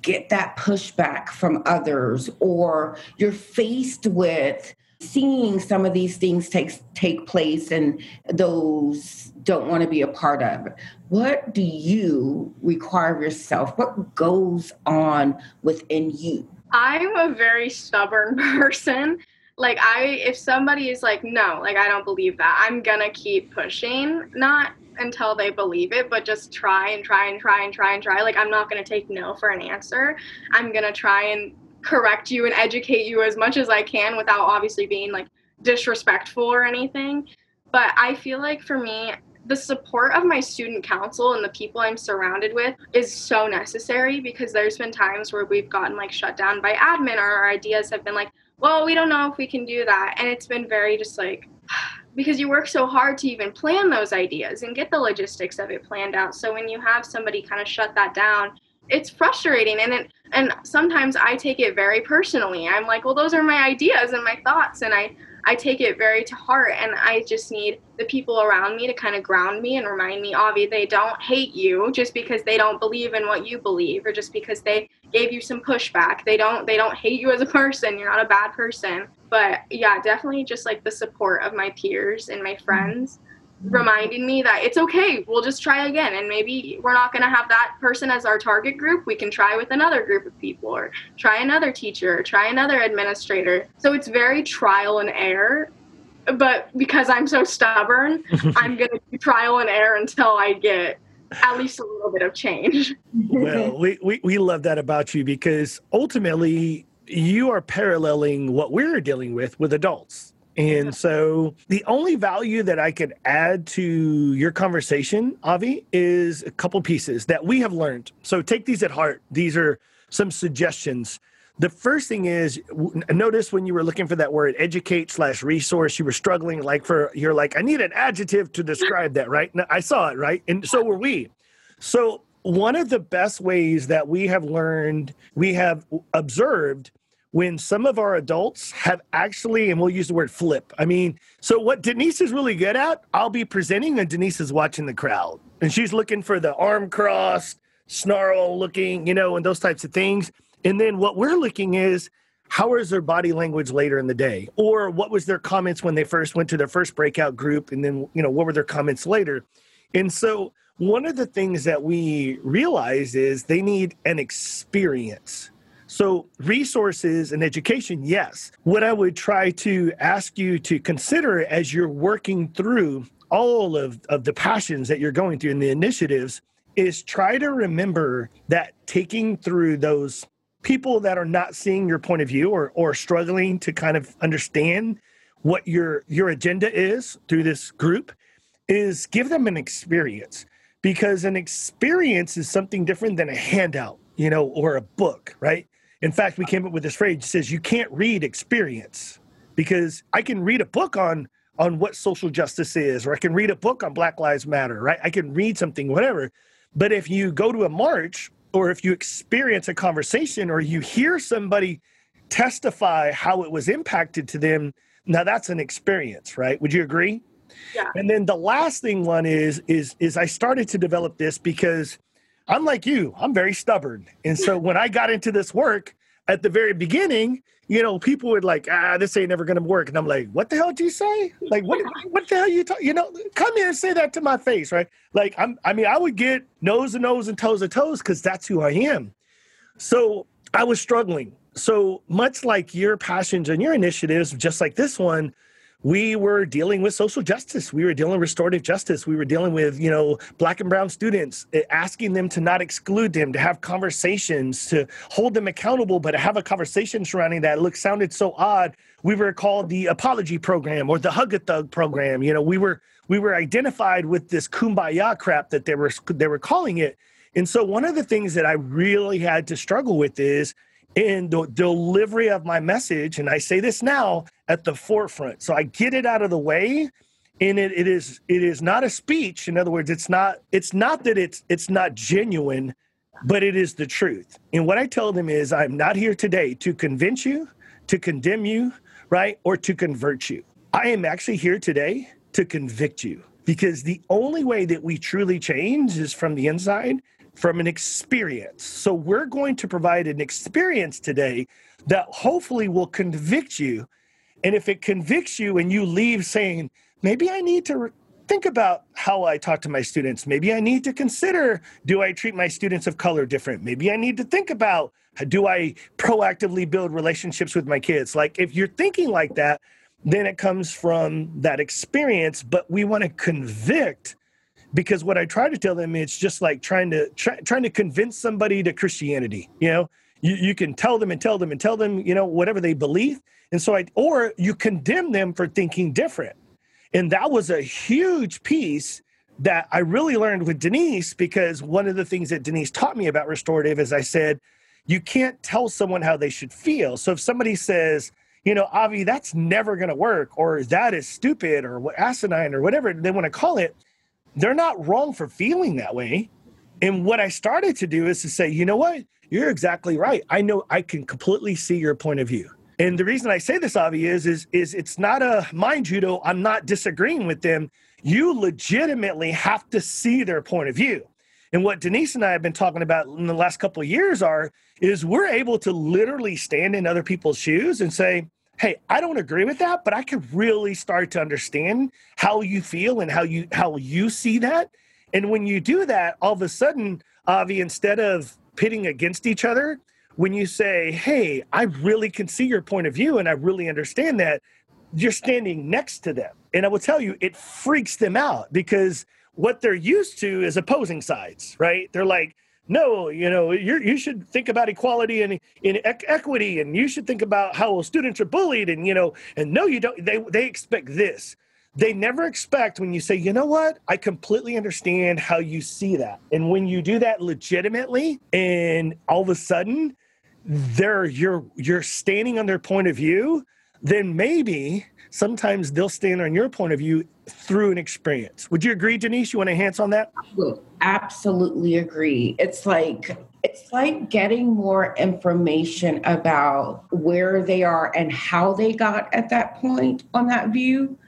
get that pushback from others or you're faced with seeing some of these things take take place and those don't want to be a part of? What do you require of yourself? What goes on within you? I'm a very stubborn person like i if somebody is like no like i don't believe that i'm gonna keep pushing not until they believe it but just try and try and try and try and try like i'm not gonna take no for an answer i'm gonna try and correct you and educate you as much as I can without obviously being like disrespectful or anything. But I feel like for me, the support of my student council and the people I'm surrounded with is so necessary because there's been times where we've gotten like shut down by admin or our ideas have been like, well, we don't know if we can do that. And it's been very just like, because you work so hard to even plan those ideas and get the logistics of it planned out. So when you have somebody kind of shut that down, it's frustrating and it, and sometimes I take it very personally. I'm like, well, those are my ideas and my thoughts, and I I take it very to heart, and I just need the people around me to kind of ground me and remind me, Avi, they don't hate you just because they don't believe in what you believe, or just because they gave you some pushback. They don't they don't hate you as a person. You're not a bad person. But yeah, definitely just like the support of my peers and my friends reminding me that it's okay we'll just try again. And maybe we're not going to have that person as our target group. We can try with another group of people or try another teacher or try another administrator. So it's very trial and error. But because i'm so stubborn i'm going to do trial and error until i get at least a little bit of change. Well we, we, we love that about you because ultimately you are paralleling what we're dealing with with adults and so the only value that I could add to your conversation, Avi, is a couple pieces that we have learned. So take these at heart. These are some suggestions. The first thing is notice when you were looking for that word educate slash resource, you were struggling like for you're like, I need an adjective to describe that, right? I saw it, right? And so were we. So one of the best ways that we have learned, we have observed when some of our adults have actually, and we'll use the word flip. I mean, so what Denise is really good at, I'll be presenting and Denise is watching the crowd. And she's looking for the arm crossed, snarl looking, you know, and those types of things. And then what we're looking is, how is their body language later in the day? Or what was their comments when they first went to their first breakout group? And then you know what were their comments later? And so one of the things that we realize is they need an experience so, resources and education, yes. What I would try to ask you to consider as you're working through all of, of the passions that you're going through and the initiatives is try to remember that taking through those people that are not seeing your point of view or, or struggling to kind of understand what your your agenda is through this group is give them an experience because an experience is something different than a handout you know or a book right in fact, we came up with this phrase that says you can't read experience because I can read a book on on what social justice is, or I can read a book on Black Lives Matter, right? I can read something, whatever. But if you go to a march or if you experience a conversation or you hear somebody testify how it was impacted to them, now that's an experience, right? Would you agree? Yeah. And then the last thing one is is is I started to develop this because I'm like you, I'm very stubborn. And so when I got into this work at the very beginning, you know, people would like, ah, this ain't never gonna work. And I'm like, what the hell did you say? Like, what what the hell you talk? You know, come here and say that to my face, right? Like, I'm I mean, I would get nose to nose and toes to toes because that's who I am. So I was struggling. So much like your passions and your initiatives, just like this one, we were dealing with social justice. We were dealing with restorative justice. We were dealing with you know black and brown students eh, asking them to not exclude them to have conversations to hold them accountable but to have a conversation surrounding that. Look sounded so odd. We were called the apology program or the hug a thug program. You know we were we were identified with this kumbaya crap that they were they were calling it. And so one of the things that i really had to struggle with is in the delivery of my message and i say this now at the forefront. So i get it out of the way and it, it is it is not a speech. In other words it's not it's not that it's it's not genuine but it is the truth. And what i tell them is i'm not here today to convince you to condemn you right or to convert you. I am actually here today to convict you because the only way that we truly change is from the inside from an experience. So we're going to provide an experience today that hopefully will convict you. And if it convicts you and you leave saying, maybe I need to think about how I talk to my students. Maybe I need to consider do I treat my students of color different? Maybe I need to think about do I proactively build relationships with my kids? Like if you're thinking like that, then it comes from that experience, but we want to convict because what I try to tell them it's just like trying to try, trying to convince somebody to Christianity, you know? You, you can tell them and tell them and tell them, you know, whatever they believe. And so I or you condemn them for thinking different and that was a huge piece that I really learned with Denise because one of the things that Denise taught me about restorative is I said, you can't tell someone how they should feel. So if somebody says, you know, Avi, that's never going to work, or that is stupid, or asinine, or whatever they want to call it, they're not wrong for feeling that way. And what I started to do is to say, you know what? You're exactly right. I know I can completely see your point of view. And the reason I say this, Avi, is is is it's not a mind though I'm not disagreeing with them. You legitimately have to see their point of view. And what Denise and I have been talking about in the last couple of years are is we're able to literally stand in other people's shoes and say, "Hey, I don't agree with that, but I can really start to understand how you feel and how you how you see that." And when you do that, all of a sudden, Avi, instead of pitting against each other, when you say, Hey, I really can see your point of view and I really understand that, you're standing next to them. And I will tell you, it freaks them out because what they're used to is opposing sides, right? They're like, no, you know, you should think about equality and in equity, and you should think about how students are bullied, and you know, and no, you don't. They they expect this. They never expect when you say, you know what, I completely understand how you see that, and when you do that legitimately, and all of a sudden they're you're you're standing on their point of view, then maybe sometimes they'll stand on your point of view through an experience. Would you agree, Denise? You want to enhance on that? Absolutely agree. It's like it's like getting more information about where they are and how they got at that point on that view,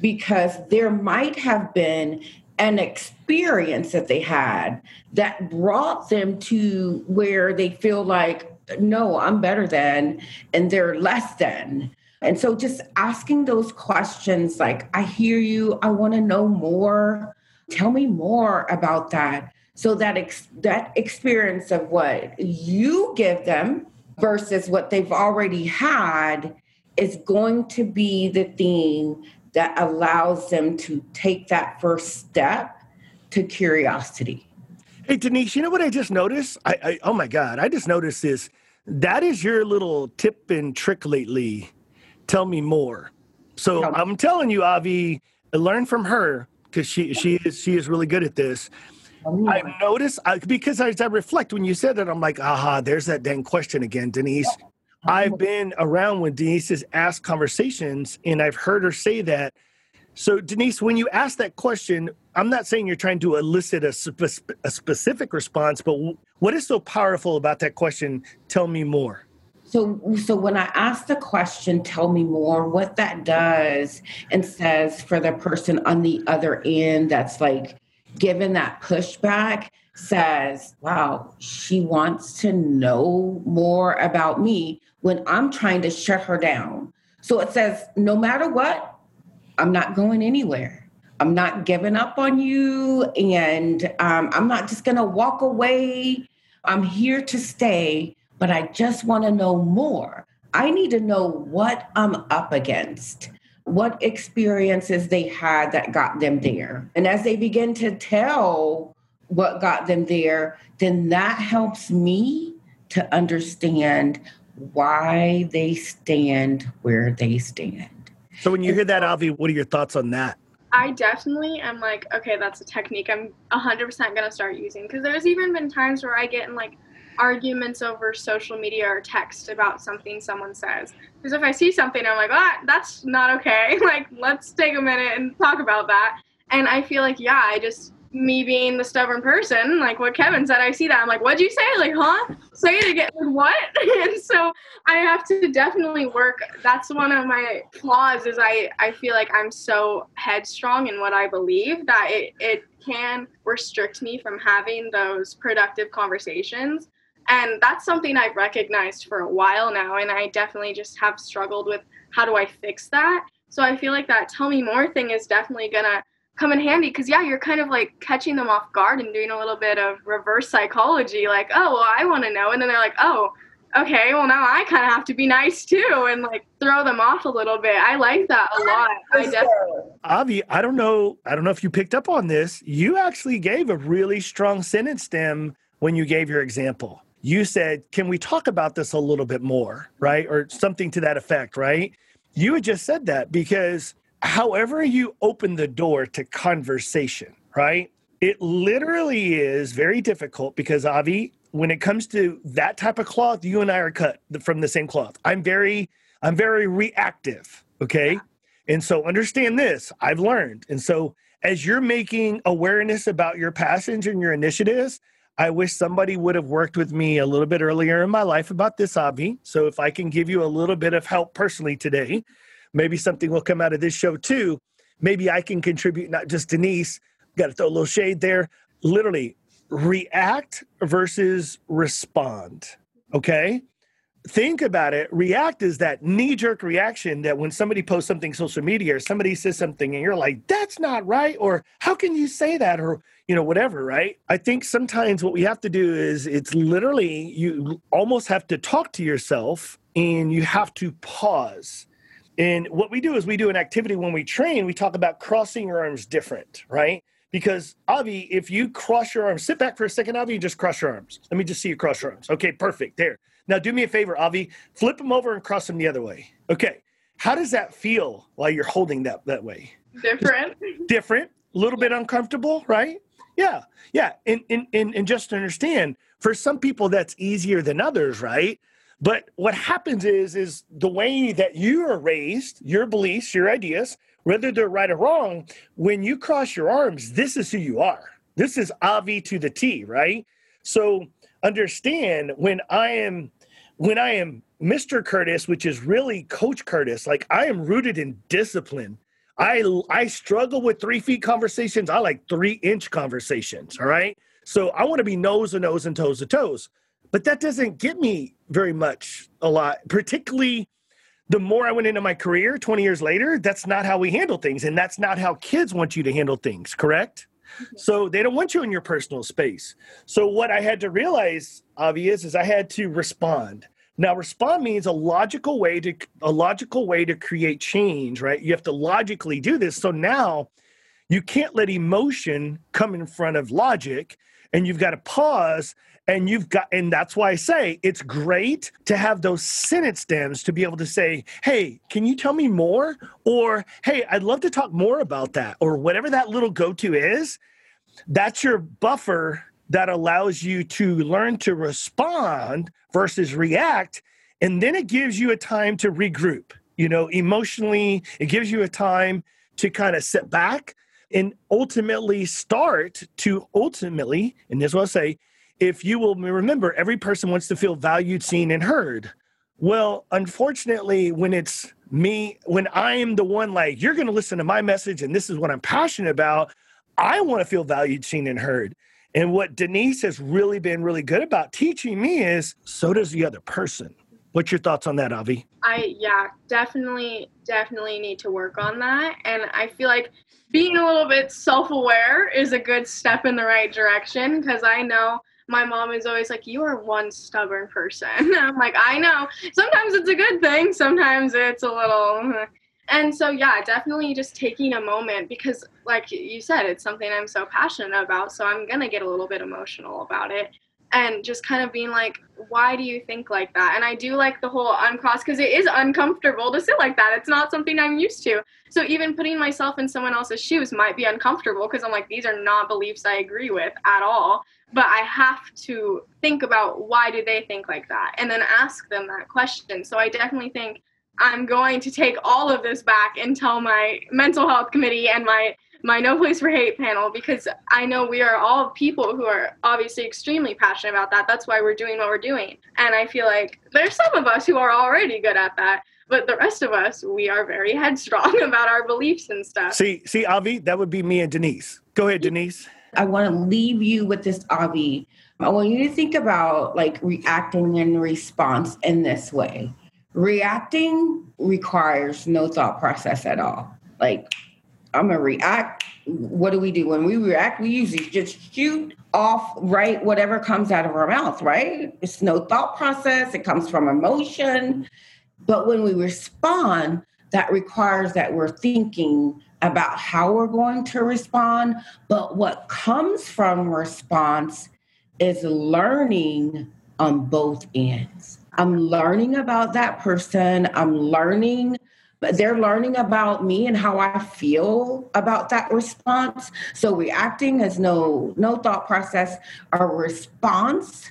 because there might have been an experience that they had that brought them to where they feel like no, I'm better than, and they're less than. And so just asking those questions like, I hear you, I want to know more. Tell me more about that. So that ex- that experience of what you give them versus what they've already had is going to be the thing that allows them to take that first step to curiosity. Hey Denise, you know what I just noticed? I, I oh my God, I just noticed this. That is your little tip and trick lately. Tell me more. So I'm telling you, Avi, learn from her because she she is she is really good at this. Mm. I've noticed I, because as I reflect when you said that, I'm like, aha, there's that dang question again, Denise. I've been around when Denise has asked conversations, and I've heard her say that so, Denise, when you ask that question, I'm not saying you're trying to elicit a, spe- a specific response, but what is so powerful about that question? Tell me more. So, so when I ask the question, tell me more, what that does and says for the person on the other end that's like given that pushback says, wow, she wants to know more about me when I'm trying to shut her down. So it says, no matter what, I'm not going anywhere. I'm not giving up on you. And um, I'm not just going to walk away. I'm here to stay, but I just want to know more. I need to know what I'm up against, what experiences they had that got them there. And as they begin to tell what got them there, then that helps me to understand why they stand where they stand. So when you hear that, Avi, what are your thoughts on that? I definitely am like, okay, that's a technique I'm 100% going to start using. Because there's even been times where I get in like arguments over social media or text about something someone says. Because if I see something, I'm like, ah, that's not okay. like, let's take a minute and talk about that. And I feel like, yeah, I just me being the stubborn person, like what Kevin said, I see that. I'm like, what'd you say? Like, huh? Say it again. Like, what? and so I have to definitely work. That's one of my flaws is I, I feel like I'm so headstrong in what I believe that it, it can restrict me from having those productive conversations. And that's something I've recognized for a while now. And I definitely just have struggled with how do I fix that? So I feel like that tell me more thing is definitely going to come in handy because yeah you're kind of like catching them off guard and doing a little bit of reverse psychology like oh well i want to know and then they're like oh okay well now i kind of have to be nice too and like throw them off a little bit i like that a lot i definitely avi i don't know i don't know if you picked up on this you actually gave a really strong sentence stem when you gave your example you said can we talk about this a little bit more right or something to that effect right you had just said that because however you open the door to conversation, right? It literally is very difficult because Avi, when it comes to that type of cloth, you and I are cut from the same cloth. I'm very, I'm very reactive. Okay. And so understand this, I've learned. And so as you're making awareness about your passions and your initiatives, I wish somebody would have worked with me a little bit earlier in my life about this, Avi. So if I can give you a little bit of help personally today, maybe something will come out of this show too. Maybe I can contribute, not just Denise, got to throw a little shade there. Literally, react versus respond. Okay. Think about it. React is that knee jerk reaction that when somebody posts something social media or somebody says something and you're like, that's not right. Or how can you say that? Or, you know, whatever, right? I think sometimes what we have to do is it's literally you almost have to talk to yourself and you have to pause and what we do is we do an activity when we train, we talk about crossing your arms different, right? Because Avi, if you cross your arms, sit back for a second, Avi, and just cross your arms. Let me just see you cross your arms. Okay, perfect. There. Now do me a favor, Avi, flip them over and cross them the other way. Okay. How does that feel while you're holding that that way? Different. Different. A little bit uncomfortable, right? Yeah. Yeah. And, and, and, and just to understand, for some people that's easier than others, right? But what happens is, is the way that you are raised, your beliefs, your ideas, whether they're right or wrong, when you cross your arms, this is who you are. This is Avi to the T, right? So understand when I am when I am Mr. Curtis, which is really Coach Curtis, like I am rooted in discipline. I I struggle with three feet conversations. I like three inch conversations. All right. So I want to be nose to nose and toes to toes. But that doesn't get me very much a lot, particularly the more I went into my career 20 years later, that's not how we handle things. And that's not how kids want you to handle things, correct? Mm-hmm. So they don't want you in your personal space. So what I had to realize, obvious, is I had to respond. Now, respond means a logical way to a logical way to create change, right? You have to logically do this. So now you can't let emotion come in front of logic, and you've got to pause and you've got, and that's why I say it's great to have those sentence stems to be able to say, hey, can you tell me more? Or, hey, I'd love to talk more about that, or whatever that little go to is. That's your buffer that allows you to learn to respond versus react. And then it gives you a time to regroup, you know, emotionally, it gives you a time to kind of sit back and ultimately start to ultimately, and this is what I say, if you will remember, every person wants to feel valued, seen, and heard. Well, unfortunately, when it's me, when I am the one like, you're going to listen to my message and this is what I'm passionate about, I want to feel valued, seen, and heard. And what Denise has really been really good about teaching me is so does the other person. What's your thoughts on that, Avi? I, yeah, definitely, definitely need to work on that. And I feel like being a little bit self aware is a good step in the right direction because I know my mom is always like, You are one stubborn person. I'm like, I know. Sometimes it's a good thing, sometimes it's a little. And so, yeah, definitely just taking a moment because, like you said, it's something I'm so passionate about. So I'm going to get a little bit emotional about it and just kind of being like, why do you think like that? And I do like the whole uncross because it is uncomfortable to sit like that. It's not something I'm used to. So even putting myself in someone else's shoes might be uncomfortable because I'm like, these are not beliefs I agree with at all but I have to think about why do they think like that and then ask them that question. So I definitely think I'm going to take all of this back and tell my mental health committee and my my No Place for Hate panel because I know we are all people who are obviously extremely passionate about that. That's why we're doing what we're doing. And I feel like there's some of us who are already good at that, but the rest of us, we are very headstrong about our beliefs and stuff. See, see, Avi, that would be me and Denise. Go ahead, Denise. I want to leave you with this, Avi. I want you to think about like reacting in response in this way. Reacting requires no thought process at all. Like, I'm gonna react. What do we do when we react? We usually just shoot off, right? Whatever comes out of our mouth, right? It's no thought process, it comes from emotion. But when we respond, that requires that we're thinking about how we're going to respond. But what comes from response is learning on both ends. I'm learning about that person. I'm learning, but they're learning about me and how I feel about that response. So reacting has no no thought process. A response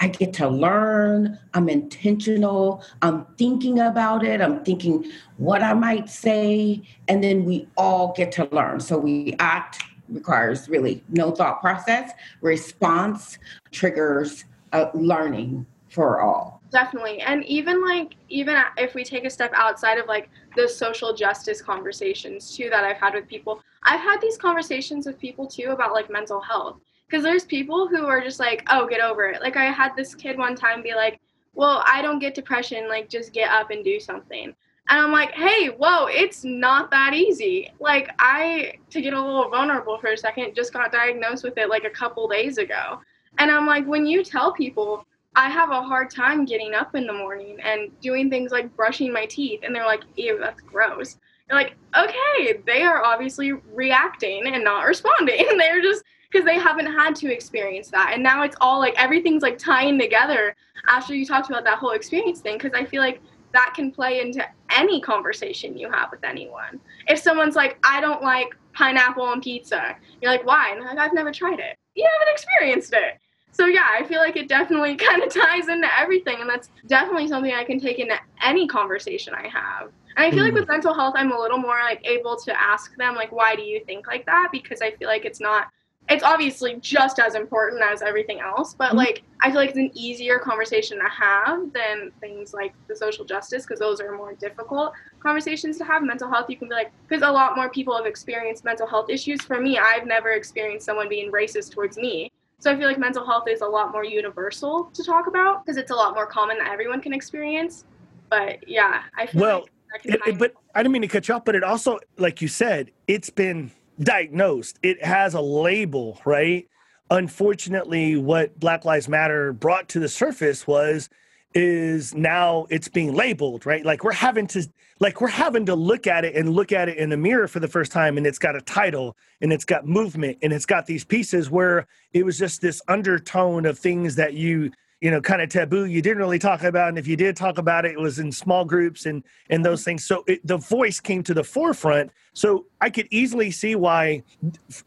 I get to learn. I'm intentional. I'm thinking about it. I'm thinking what I might say. And then we all get to learn. So we act requires really no thought process. Response triggers uh, learning for all. Definitely. And even like, even if we take a step outside of like the social justice conversations too that I've had with people, I've had these conversations with people too about like mental health because there's people who are just like, oh, get over it. Like I had this kid one time be like, well, I don't get depression. Like just get up and do something. And I'm like, hey, whoa, it's not that easy. Like I, to get a little vulnerable for a second, just got diagnosed with it like a couple days ago. And I'm like, when you tell people, I have a hard time getting up in the morning and doing things like brushing my teeth, and they're like, ew, that's gross. You're like, okay, they are obviously reacting and not responding. They're just because they haven't had to experience that. And now it's all like everything's like tying together after you talked about that whole experience thing. Because I feel like that can play into any conversation you have with anyone. If someone's like, I don't like pineapple on pizza, you're like, why? And like, I've never tried it. You haven't experienced it. So yeah, I feel like it definitely kind of ties into everything, and that's definitely something I can take into any conversation I have. And I feel like hmm. with mental health, I'm a little more like able to ask them like, why do you think like that? Because I feel like it's not it's obviously just as important as everything else, but mm-hmm. like I feel like it's an easier conversation to have than things like the social justice because those are more difficult conversations to have. Mental health, you can be like, because a lot more people have experienced mental health issues. For me, I've never experienced someone being racist towards me. So I feel like mental health is a lot more universal to talk about because it's a lot more common that everyone can experience. But yeah, I feel well, like it, it, but I didn't mean to cut you off, but it also, like you said, it's been diagnosed. It has a label, right? Unfortunately, what Black Lives Matter brought to the surface was is now it's being labeled, right? Like we're having to like we're having to look at it and look at it in the mirror for the first time and it's got a title and it's got movement and it's got these pieces where it was just this undertone of things that you you know kind of taboo you didn't really talk about and if you did talk about it it was in small groups and and those things. So it, the voice came to the forefront. So i could easily see why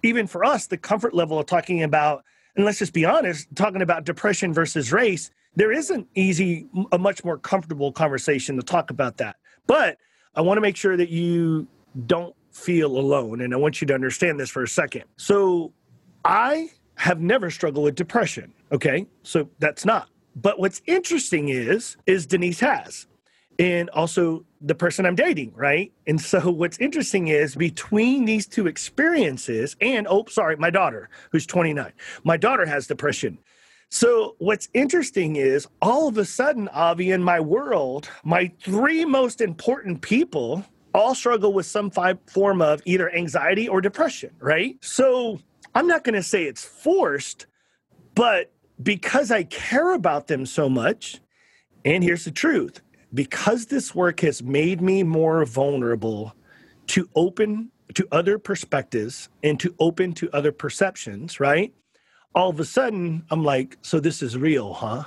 even for us the comfort level of talking about and let's just be honest talking about depression versus race there is an easy a much more comfortable conversation to talk about that. But i want to make sure that you don't feel alone and i want you to understand this for a second. So i have never struggled with depression. Okay. So that's not. But what's interesting is, is Denise has. And also the person I'm dating, right? And so what's interesting is between these two experiences, and oh, sorry, my daughter, who's 29, my daughter has depression. So what's interesting is all of a sudden, Avi, in my world, my three most important people all struggle with some form of either anxiety or depression, right? So I'm not going to say it's forced, but because I care about them so much, and here's the truth because this work has made me more vulnerable to open to other perspectives and to open to other perceptions, right? All of a sudden, I'm like, so this is real, huh?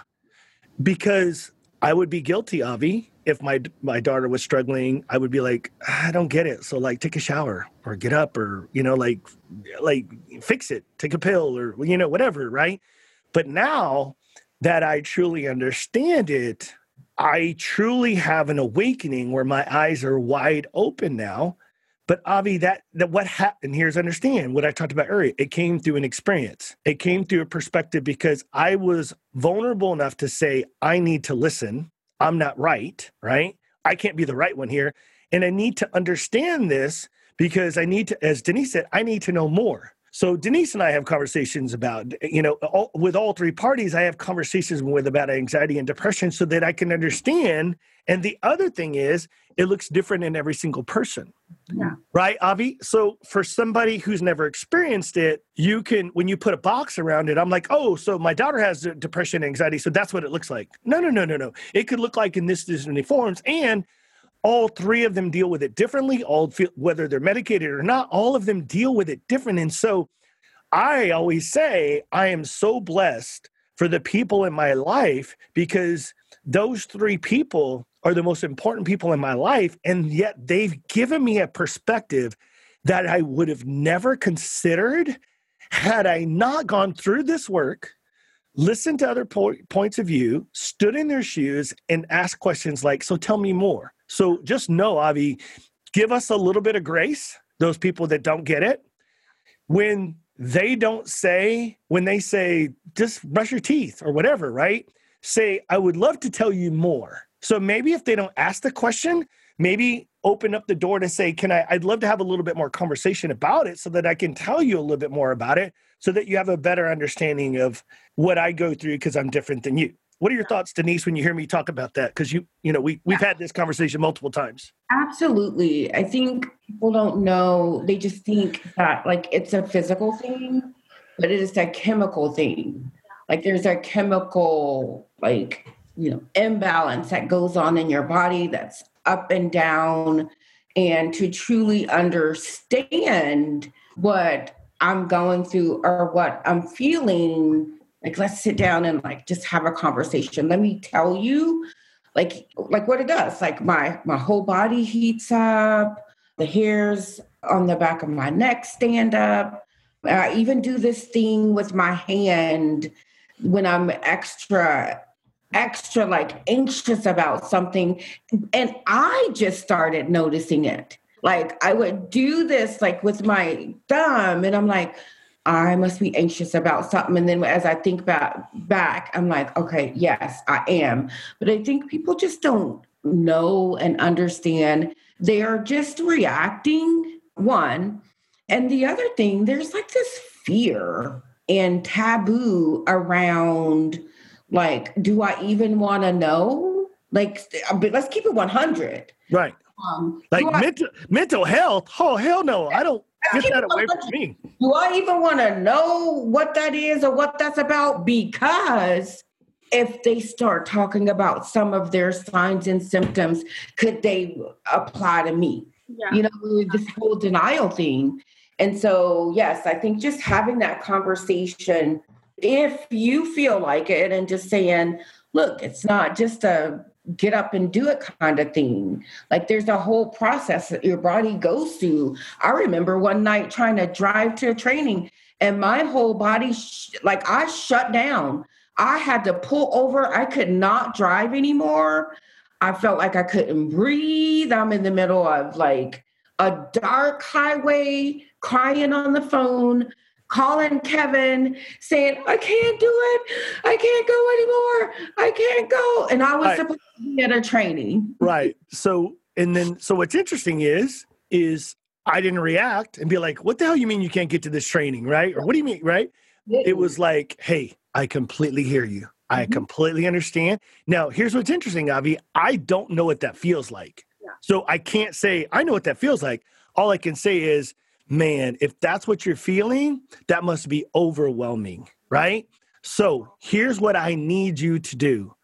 Because I would be guilty, Avi, if my my daughter was struggling, I would be like, I don't get it. So like, take a shower or get up or you know like like fix it, take a pill or you know whatever, right? But now that I truly understand it, I truly have an awakening where my eyes are wide open now. But Avi, that that what happened here's understand what I talked about earlier. It came through an experience. It came through a perspective because I was vulnerable enough to say, I need to listen I'm not right, right? I can't be the right one here. And I need to understand this because I need to, as Denise said, I need to know more. So Denise and I have conversations about, you know, all, with all three parties, I have conversations with about anxiety and depression so that I can understand. And the other thing is, it looks different in every single person. Yeah. Right, Avi? So for somebody who's never experienced it, you can, when you put a box around it, I'm like, oh, so my daughter has depression, anxiety. So that's what it looks like. No, no, no, no, no. It could look like in this, this many forms. And all three of them deal with it differently all whether they're medicated or not all of them deal with it different. And so i always say i am so blessed for the people in my life because those three people are the most important people in my life and yet they've given me a perspective that i would have never considered had i not gone through this work listened to other po- points of view stood in their shoes and asked questions like so tell me more so just know, Avi, give us a little bit of grace, those people that don't get it. When they don't say, when they say, just brush your teeth or whatever, right? Say, I would love to tell you more. So maybe if they don't ask the question, maybe open up the door to say, Can I? I'd love to have a little bit more conversation about it so that I can tell you a little bit more about it so that you have a better understanding of what I go through because I'm different than you. What are your thoughts, Denise, when you hear me talk about that? Because you, you know, we we've had this conversation multiple times. Absolutely. I think people don't know. They just think that like it's a physical thing, but it is a chemical thing. Like there's a chemical like you know imbalance that goes on in your body that's up and down and to truly understand what i'm going through or what i'm feeling like let's sit down and like just have a conversation. Let me tell you like like what it does. Like my my whole body heats up. The hairs on the back of my neck stand up. I even do this thing with my hand when i'm extra extra like anxious about something. And i just started noticing it. Like i would do this like with my thumb and i'm like I must be anxious about something. And then as I think back, back, I'm like, okay, yes, I am. But I think people just don't know and understand. They are just reacting, one. And the other thing, there's like this fear and taboo around, like, do I even want to know? Like, let's keep it 100. Right. Um, like mental, I, mental health. Oh, hell no. I don't Get that away from me. Do I even want to know what that is or what that's about? Because if they start talking about some of their signs and symptoms, could they apply to me? Yeah. You know, this whole denial thing. And so, yes, I think just having that conversation, if you feel like it, and just saying, look, it's not just a get up and do it kind of thing. Like there's a whole process that your body goes through. I remember one night trying to drive to a training and my whole body, sh- like I shut down. I had to pull over. I could not drive anymore. I felt like I couldn't breathe. I'm in the middle of like a dark highway, crying on the phone, calling Kevin saying, I can't do it. I can't go anymore. I can't go. And I was right. supposed to be at a training. right. So, and then, so what's interesting is, is I didn't react and be like, what the hell you mean you can't get to this training? Right. Or what do you mean? Right. It was like, hey, I completely hear you. I mm-hmm. completely understand. Now, here's what's interesting, Avi. I don't know what that feels like. Yeah. So I can't say I know what that feels like. All I can say is man, if that's what you're feeling, that must be overwhelming, right? So here's what I need you to do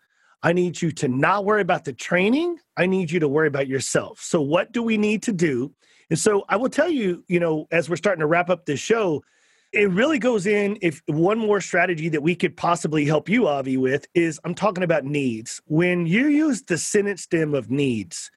I need you to not worry about the training. I need you to worry about yourself. So, what do we need to do? And so, I will tell you, you know, as we're starting to wrap up this show, it really goes in. If one more strategy that we could possibly help you, Avi, with is I'm talking about needs. When you use the sentence stem of needs,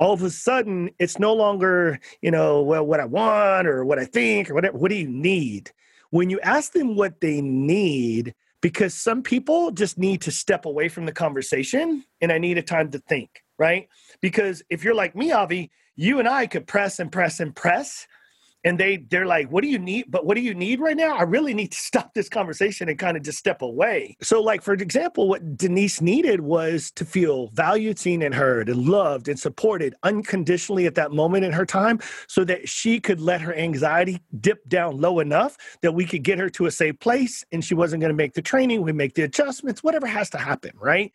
all of a sudden it's no longer, you know, well, what I want or what I think or whatever. What do you need? When you ask them what they need, because some people just need to step away from the conversation and I need a time to think, right? Because if you're like me, Avi, you and I could press and press and press and they they're like what do you need? But what do you need right now? I really need to stop this conversation and kind of just step away. So like for example what denise needed was to feel valued seen and heard and loved and supported unconditionally at that moment in her time so that she could let her anxiety dip down low enough that we could get her to a safe place and she wasn't going to make the training we make the adjustments whatever has to happen right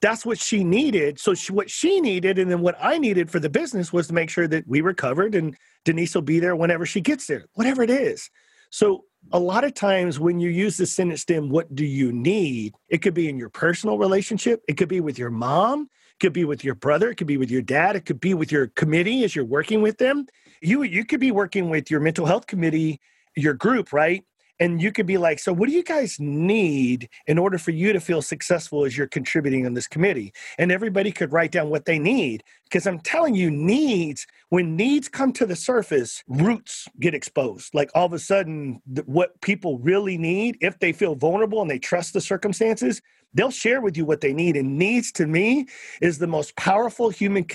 that's what she needed. So she, what she needed, and then what I needed for the business was to make sure that we were covered, and Denise will be there whenever she gets there, whatever it is. So a lot of times when you use the sentence stem, what do you need? It could be in your personal relationship. It could be with your mom. It could be with your brother. It could be with your dad. It could be with your committee as you're working with them. You you could be working with your mental health committee, your group, right? And you could be like so what do you guys need in order for you to feel successful as you're contributing on this committee? And everybody could write down what they need because i'm telling you needs when needs come to the surface roots get exposed. Like all of a sudden what people really need if they feel vulnerable and they trust the circumstances they'll share with you what they need. And needs to me is the most powerful human,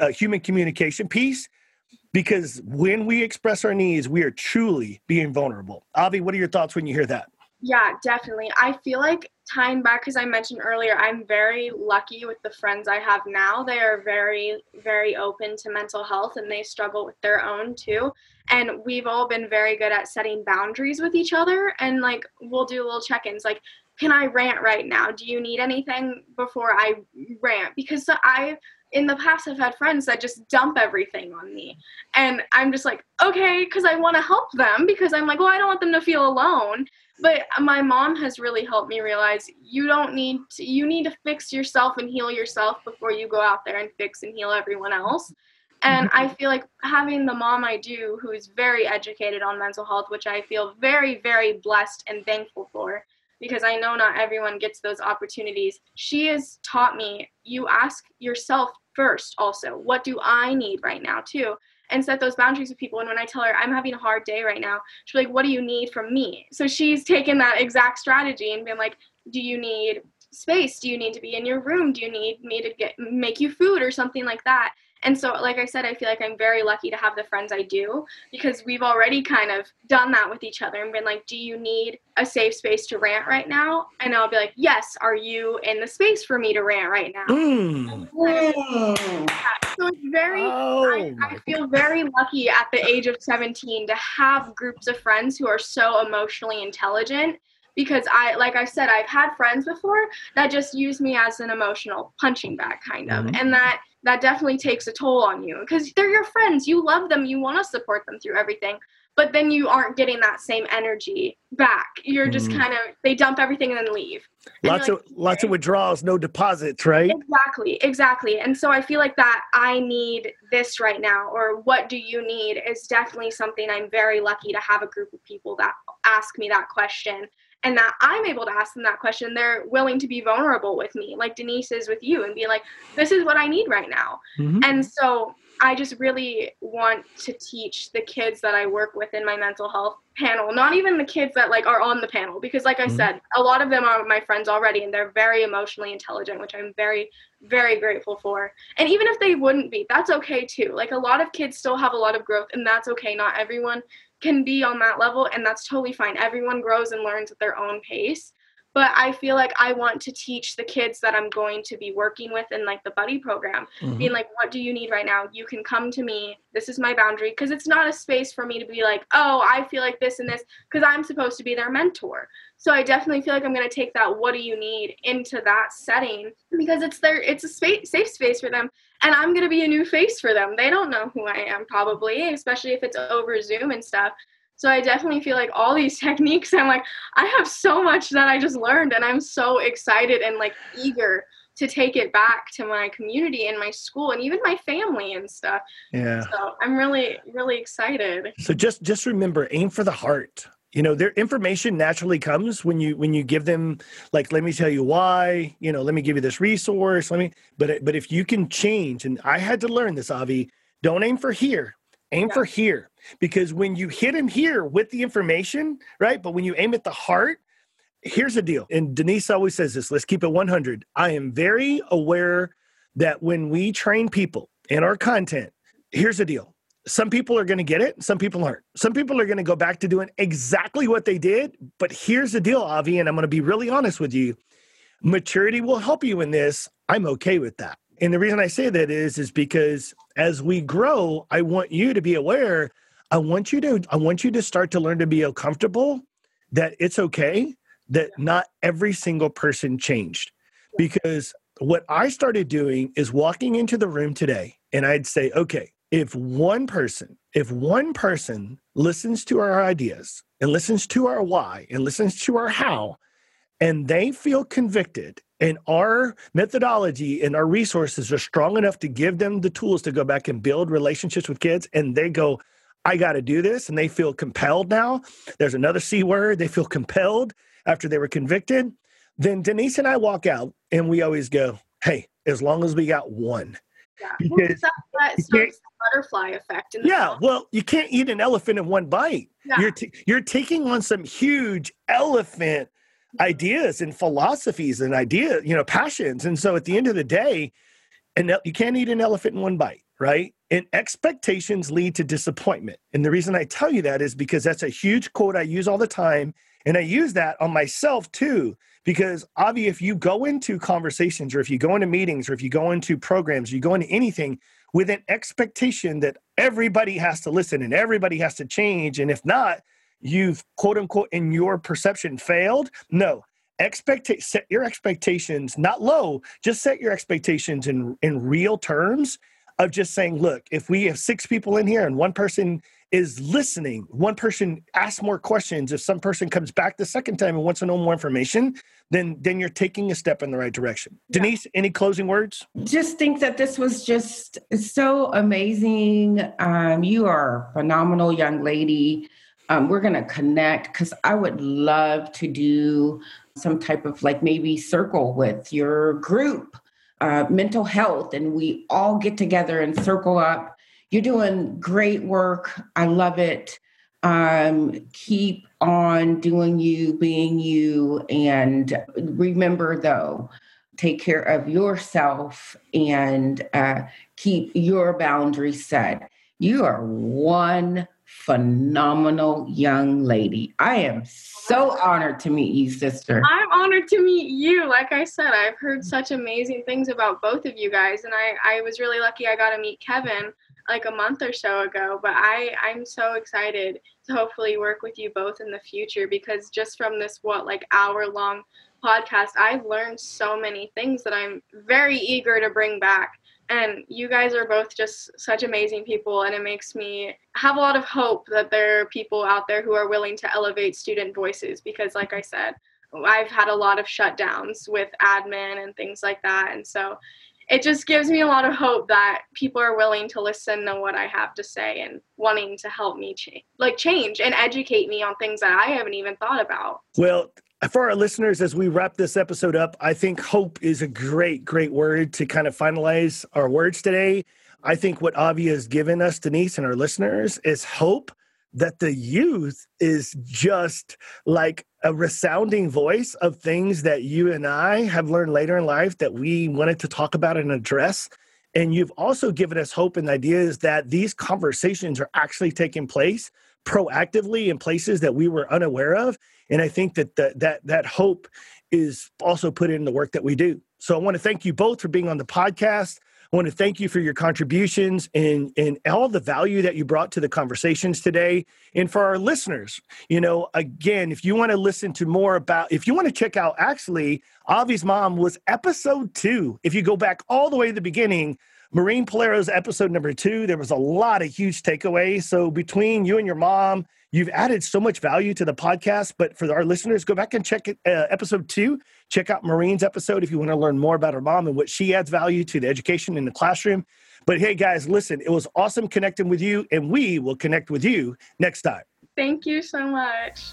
uh, human communication piece because when we express our needs, we are truly being vulnerable. Avi, what are your thoughts when you hear that? Yeah, definitely. I feel like tying back, because I mentioned earlier, I'm very lucky with the friends I have now. They are very, very open to mental health and they struggle with their own too. And we've all been very good at setting boundaries with each other. And like, we'll do little check ins like, can I rant right now? Do you need anything before I rant? Because I in the past I've had friends that just dump everything on me. And I'm just like, okay, because I want to help them because I'm like, well, I don't want them to feel alone. But my mom has really helped me realize you don't need to, you need to fix yourself and heal yourself before you go out there and fix and heal everyone else. And I feel like having the mom I do, who is very educated on mental health, which I feel very, very blessed and thankful for, because I know not everyone gets those opportunities. She has taught me you ask yourself first also. What do i need right now too? And set those boundaries with people. And when i tell her i'm having a hard day right now she's like what do you need from me? So she's taken that exact strategy and been like do you need space? Do you need to be in your room? Do you need me to get make you food or something like that and so, like I said, I feel like I'm very lucky to have the friends I do because we've already kind of done that with each other and been like, do you need a safe space to rant right now? And I'll be like, yes, are you in the space for me to rant right now? Mm. So it's very, oh, I, I feel very lucky at the age of 17 to have groups of friends who are so emotionally intelligent because I, like I said, I've had friends before that just use me as an emotional punching bag, kind of, mm-hmm. and that that definitely takes a toll on you because they're your friends. You love them. You want to support them through everything. But then you aren't getting that same energy back. You're just mm. kind of they dump everything and then leave. Lots like, of lots of withdrawals, no deposits, right? Exactly, exactly. And so I feel like that I need this right now, or what do you need is definitely something I'm very lucky to have a group of people that ask me that question and that I'm able to ask them that question, they're willing to be vulnerable with me, like Denise is with you, and be like, this is what I need right now. Mm-hmm. And so I just really want to teach the kids that I work with in my mental health panel, not even the kids that like are on the panel, because like I mm-hmm. said, a lot of them are my friends already and they're very emotionally intelligent, which I'm very, very grateful for. And even if they wouldn't be, that's okay too. Like a lot of kids still have a lot of growth and that's okay. Not everyone can be on that level and that's totally fine. Everyone grows and learns at their own pace. But I feel like I want to teach the kids that I'm going to be working with in like the buddy program, mm-hmm. being like, what do you need right now? You can come to me. This is my boundary. Because it's not a space for me to be like, oh, I feel like this and this, because I'm supposed to be their mentor. So I definitely feel like I'm going to take that what do you need into that setting because it's their it's a space, safe space for them and I'm going to be a new face for them. They don't know who I am probably, especially if it's over Zoom and stuff. So I definitely feel like all these techniques I'm like I have so much that I just learned and I'm so excited and like eager to take it back to my community and my school and even my family and stuff. Yeah. So I'm really really excited. So just just remember aim for the heart you know their information naturally comes when you when you give them like let me tell you why you know let me give you this resource let me but but if you can change and i had to learn this avi don't aim for here aim yeah. for here because when you hit him here with the information right but when you aim at the heart here's the deal and denise always says this let's keep it 100 i am very aware that when we train people in our content here's the deal some people are going to get it, some people aren't. Some people are going to go back to doing exactly what they did. But here's the deal, Avi, and I'm going to be really honest with you. Maturity will help you in this. I'm okay with that. And the reason I say that is is because as we grow, I want you to be aware. I want you to I want you to start to learn to be comfortable that it's okay that not every single person changed. Because what I started doing is walking into the room today and I'd say, okay, if one person, if one person listens to our ideas and listens to our why and listens to our how, and they feel convicted and our methodology and our resources are strong enough to give them the tools to go back and build relationships with kids and they go i got to do this and they feel compelled now there's another c word they feel compelled after they were convicted then denise and i walk out and we always go hey as long as we got one yeah. Because that, that starts the butterfly effect. yeah, well, you can't eat an elephant in one bite. Yeah. You're t- you're taking on some huge elephant ideas and philosophies and ideas, you know, passions. And so at the end of the day, and you can't eat an elephant in one bite, right? And expectations lead to disappointment. And the reason I tell you that is because that's a huge quote I use all the time. And I use that on myself too, because Avi, if you go into conversations or if you go into meetings or if you go into programs, you go into anything with an expectation that everybody has to listen and everybody has to change. And if not, you've quote unquote in your perception failed. No, expect set your expectations not low, just set your expectations in in real terms of just saying, look, if we have six people in here and one person is listening, one person asks more questions, if some person comes back the second time and wants to know more information, then then you're taking a step in the right direction. Yeah. Denise, any closing words? Just think that this was just so amazing. Um, you are a phenomenal young lady. Um, we're going to connect because I would love to do some type of like maybe circle with your group, uh, mental health, and we all get together and circle up. You're doing great work. I love it. Um, keep on doing you, being you. And remember, though, take care of yourself and uh, keep your boundaries set. You are one phenomenal young lady. I am so honored to meet you, sister. I'm honored to meet you. Like I said, I've heard such amazing things about both of you guys, and I, I was really lucky I got to meet Kevin like a month or so ago. But I, I'm so excited to hopefully work with you both in the future because just from this, what, like hour long podcast, I've learned so many things that I'm very eager to bring back and you guys are both just such amazing people and it makes me have a lot of hope that there are people out there who are willing to elevate student voices because like i said i've had a lot of shutdowns with admin and things like that. And so it just gives me a lot of hope that people are willing to listen to what i have to say and wanting to help me change like change and educate me on things that i haven't even thought about. Well for our listeners, as we wrap this episode up, I think hope is a great, great word to kind of finalize our words today. I think what Avi has given us, Denise, and our listeners is hope that the youth is just like a resounding voice of things that you and I have learned later in life that we wanted to talk about and address. And you've also given us hope and ideas that these conversations are actually taking place proactively in places that we were unaware of and i think that that that, that hope is also put in the work that we do so i want to thank you both for being on the podcast I want to thank you for your contributions and, and all the value that you brought to the conversations today. And for our listeners, you know, again, if you want to listen to more about, if you want to check out, actually, Avi's mom was episode two. If you go back all the way to the beginning, Maureen Palero's episode number two, there was a lot of huge takeaways. So between you and your mom, you've added so much value to the podcast. But for our listeners, go back and check it, uh, episode two. Check out Maureen's episode if you want to learn more about her mom and what she adds value to the education in the classroom. But hey, guys, listen, it was awesome connecting with you, and we will connect with you next time. Thank you so much.